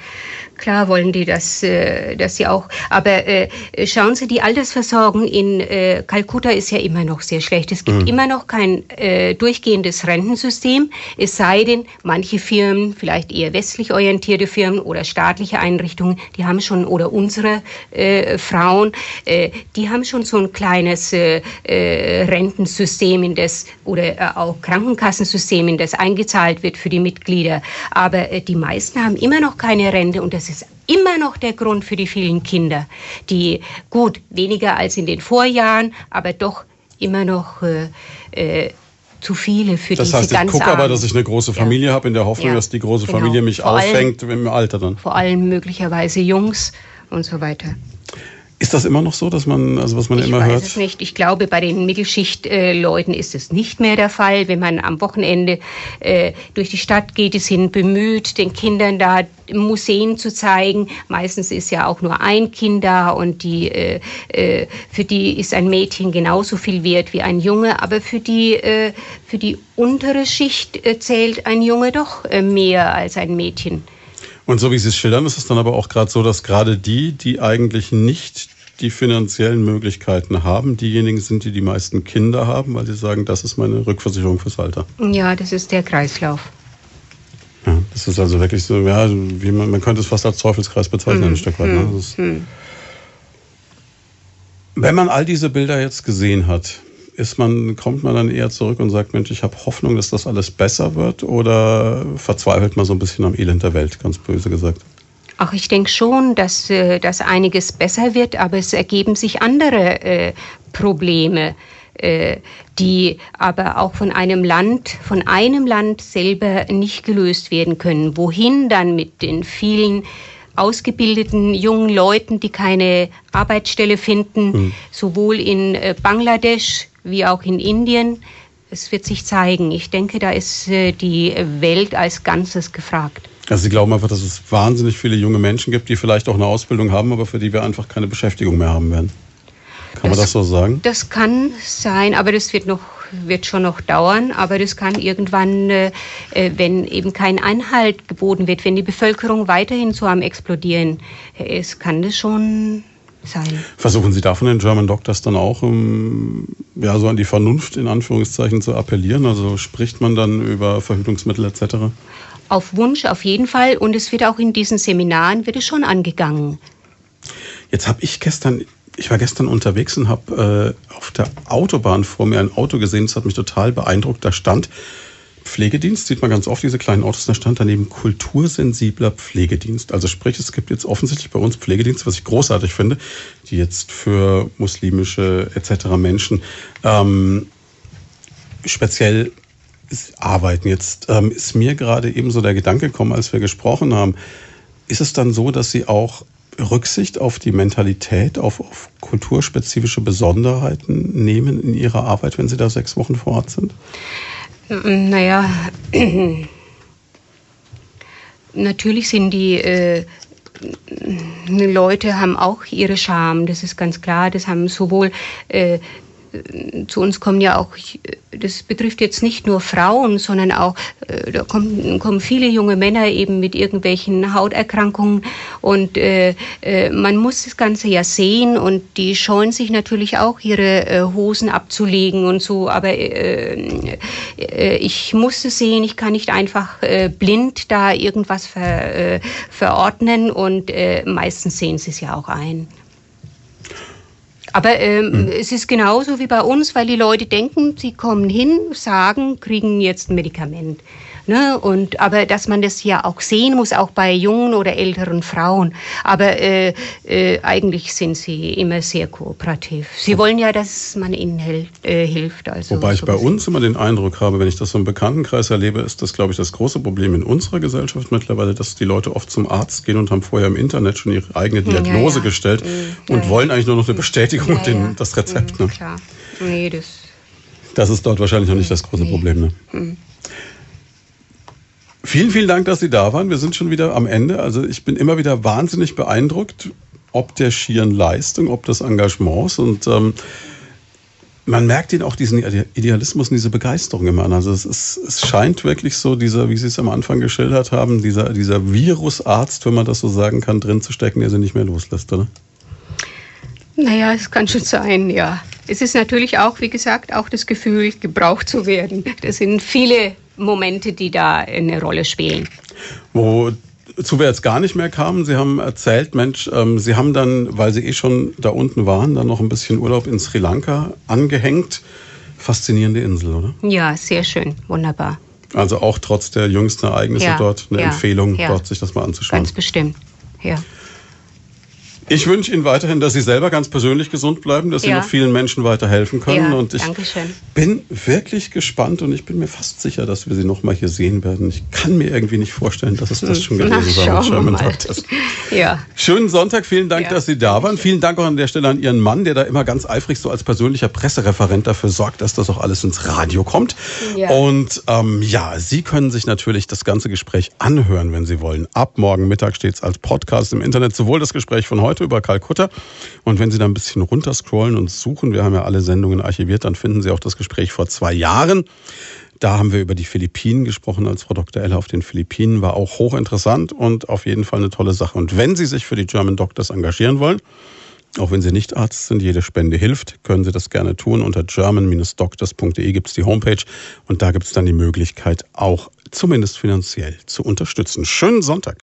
Klar wollen die das, äh, dass sie auch. Aber äh, schauen Sie, die Altersversorgung in äh, Kalkutta ist ja immer noch sehr schlecht. Es gibt mhm. immer noch kein äh, durchgehendes Rentensystem. Es sei denn, manche Firmen, vielleicht eher westlich orientierte Firmen oder staatliche Einrichtungen, die haben schon oder unsere äh, Frauen, äh, die haben schon so ein kleines äh, äh, Rentensystem, in das oder äh, auch Krankenkassensystem, in das eingezahlt wird für die Mitglieder. Aber äh, die meisten haben immer noch keine Rente und das das ist immer noch der Grund für die vielen Kinder, die gut weniger als in den Vorjahren, aber doch immer noch äh, äh, zu viele für das diese heißt, ich gucke aber, dass ich eine große Familie ja. habe, in der Hoffnung, ja. dass die große genau. Familie mich vor auffängt allem, im Alter dann. Vor allem möglicherweise Jungs und so weiter. Ist das immer noch so, dass man, also was man ich immer hört? Ich weiß es nicht. Ich glaube, bei den Mittelschichtleuten äh, ist es nicht mehr der Fall. Wenn man am Wochenende äh, durch die Stadt geht, die sind bemüht, den Kindern da Museen zu zeigen. Meistens ist ja auch nur ein Kind da und die, äh, äh, für die ist ein Mädchen genauso viel wert wie ein Junge. Aber für die, äh, für die untere Schicht äh, zählt ein Junge doch mehr als ein Mädchen. Und so wie Sie es schildern, ist es dann aber auch gerade so, dass gerade die, die eigentlich nicht die finanziellen Möglichkeiten haben, diejenigen sind, die die meisten Kinder haben, weil sie sagen, das ist meine Rückversicherung fürs Alter. Ja, das ist der Kreislauf. Ja, das ist also wirklich so, ja, wie man, man könnte es fast als Teufelskreis bezeichnen, hm, ein Stück weit. Ne? Hm, ist, hm. Wenn man all diese Bilder jetzt gesehen hat, ist man, kommt man dann eher zurück und sagt, Mensch, ich habe Hoffnung, dass das alles besser wird oder verzweifelt man so ein bisschen am Elend der Welt, ganz böse gesagt? Ach, ich denke schon, dass, äh, dass einiges besser wird, aber es ergeben sich andere äh, Probleme, äh, die aber auch von einem Land, von einem Land selber nicht gelöst werden können. Wohin dann mit den vielen ausgebildeten jungen Leuten, die keine Arbeitsstelle finden, mhm. sowohl in äh, Bangladesch wie auch in Indien. Es wird sich zeigen. Ich denke, da ist äh, die Welt als Ganzes gefragt. Also Sie glauben einfach, dass es wahnsinnig viele junge Menschen gibt, die vielleicht auch eine Ausbildung haben, aber für die wir einfach keine Beschäftigung mehr haben werden. Kann das, man das so sagen? Das kann sein, aber das wird noch wird schon noch dauern, aber das kann irgendwann, äh, äh, wenn eben kein Einhalt geboten wird, wenn die Bevölkerung weiterhin so am explodieren ist, kann das schon sein. Versuchen Sie da von den German Doctors dann auch, um, ja, so an die Vernunft in Anführungszeichen zu appellieren? Also spricht man dann über Verhütungsmittel etc.? Auf Wunsch auf jeden Fall und es wird auch in diesen Seminaren wird es schon angegangen. Jetzt habe ich gestern, ich war gestern unterwegs und habe äh, auf der Autobahn vor mir ein Auto gesehen, das hat mich total beeindruckt. Da stand Pflegedienst, sieht man ganz oft diese kleinen Autos, da stand daneben kultursensibler Pflegedienst. Also sprich, es gibt jetzt offensichtlich bei uns Pflegedienste, was ich großartig finde, die jetzt für muslimische etc. Menschen ähm, speziell arbeiten. Jetzt ähm, ist mir gerade eben so der Gedanke gekommen, als wir gesprochen haben, ist es dann so, dass Sie auch Rücksicht auf die Mentalität, auf, auf kulturspezifische Besonderheiten nehmen in Ihrer Arbeit, wenn Sie da sechs Wochen vor Ort sind? Naja, natürlich sind die äh, Leute haben auch ihre Scham, das ist ganz klar. Das haben sowohl äh, zu uns kommen ja auch, das betrifft jetzt nicht nur Frauen, sondern auch, äh, da kommen, kommen viele junge Männer eben mit irgendwelchen Hauterkrankungen. Und äh, äh, man muss das Ganze ja sehen und die scheuen sich natürlich auch ihre äh, Hosen abzulegen und so, aber äh, äh, ich muss es sehen, ich kann nicht einfach blind da irgendwas ver, verordnen. Und meistens sehen sie es ja auch ein. Aber ähm, hm. es ist genauso wie bei uns, weil die Leute denken, sie kommen hin, sagen, kriegen jetzt ein Medikament. Ne? Und, aber dass man das ja auch sehen muss, auch bei jungen oder älteren Frauen. Aber äh, äh, eigentlich sind sie immer sehr kooperativ. Sie wollen ja, dass man ihnen äh, hilft. Also Wobei ich bei uns immer den Eindruck habe, wenn ich das so im Bekanntenkreis erlebe, ist das, glaube ich, das große Problem in unserer Gesellschaft mittlerweile, dass die Leute oft zum Arzt gehen und haben vorher im Internet schon ihre eigene Diagnose ja, ja. gestellt mhm. und ja, und wollen eigentlich nur noch eine Bestätigung und den, das Rezept. Mhm, ne? Klar. Nee, das das ist dort wahrscheinlich noch nicht das große nee. Problem. Ne? Vielen, vielen Dank, dass Sie da waren. Wir sind schon wieder am Ende. Also ich bin immer wieder wahnsinnig beeindruckt, ob der schieren Leistung, ob des Engagements und ähm, man merkt ihn auch diesen Idealismus und diese Begeisterung immer an. Also es, ist, es scheint wirklich so, dieser, wie Sie es am Anfang geschildert haben, dieser, dieser Virusarzt, wenn man das so sagen kann, drin zu stecken, der sie nicht mehr loslässt, oder? Naja, es kann schon sein, ja. Es ist natürlich auch, wie gesagt, auch das Gefühl, gebraucht zu werden. Das sind viele Momente, die da eine Rolle spielen. Wozu wir jetzt gar nicht mehr kamen, Sie haben erzählt, Mensch, ähm, Sie haben dann, weil Sie eh schon da unten waren, dann noch ein bisschen Urlaub in Sri Lanka angehängt. Faszinierende Insel, oder? Ja, sehr schön, wunderbar. Also auch trotz der jüngsten Ereignisse ja, dort eine ja, Empfehlung, ja. dort sich das mal anzuschauen. Ganz bestimmt, ja. Ich wünsche Ihnen weiterhin, dass Sie selber ganz persönlich gesund bleiben, dass Sie noch vielen Menschen weiterhelfen können. Ja, und ich Dankeschön. bin wirklich gespannt und ich bin mir fast sicher, dass wir Sie noch mal hier sehen werden. Ich kann mir irgendwie nicht vorstellen, dass es das schon gewesen war mit Sherman Doctors. Ja. Schönen Sonntag, vielen Dank, ja. dass Sie da waren. Vielen Dank auch an der Stelle an Ihren Mann, der da immer ganz eifrig so als persönlicher Pressereferent dafür sorgt, dass das auch alles ins Radio kommt. Ja. Und ähm, ja, Sie können sich natürlich das ganze Gespräch anhören, wenn Sie wollen. Ab morgen Mittag steht es als Podcast im Internet, sowohl das Gespräch von heute heute über Kalkutta. Und wenn Sie da ein bisschen runterscrollen und suchen, wir haben ja alle Sendungen archiviert, dann finden Sie auch das Gespräch vor zwei Jahren. Da haben wir über die Philippinen gesprochen, als Frau Dr. Eller auf den Philippinen war auch hochinteressant und auf jeden Fall eine tolle Sache. Und wenn Sie sich für die German Doctors engagieren wollen, auch wenn Sie nicht Arzt sind, jede Spende hilft, können Sie das gerne tun. Unter german-doctors.de gibt es die Homepage und da gibt es dann die Möglichkeit, auch zumindest finanziell zu unterstützen. Schönen Sonntag.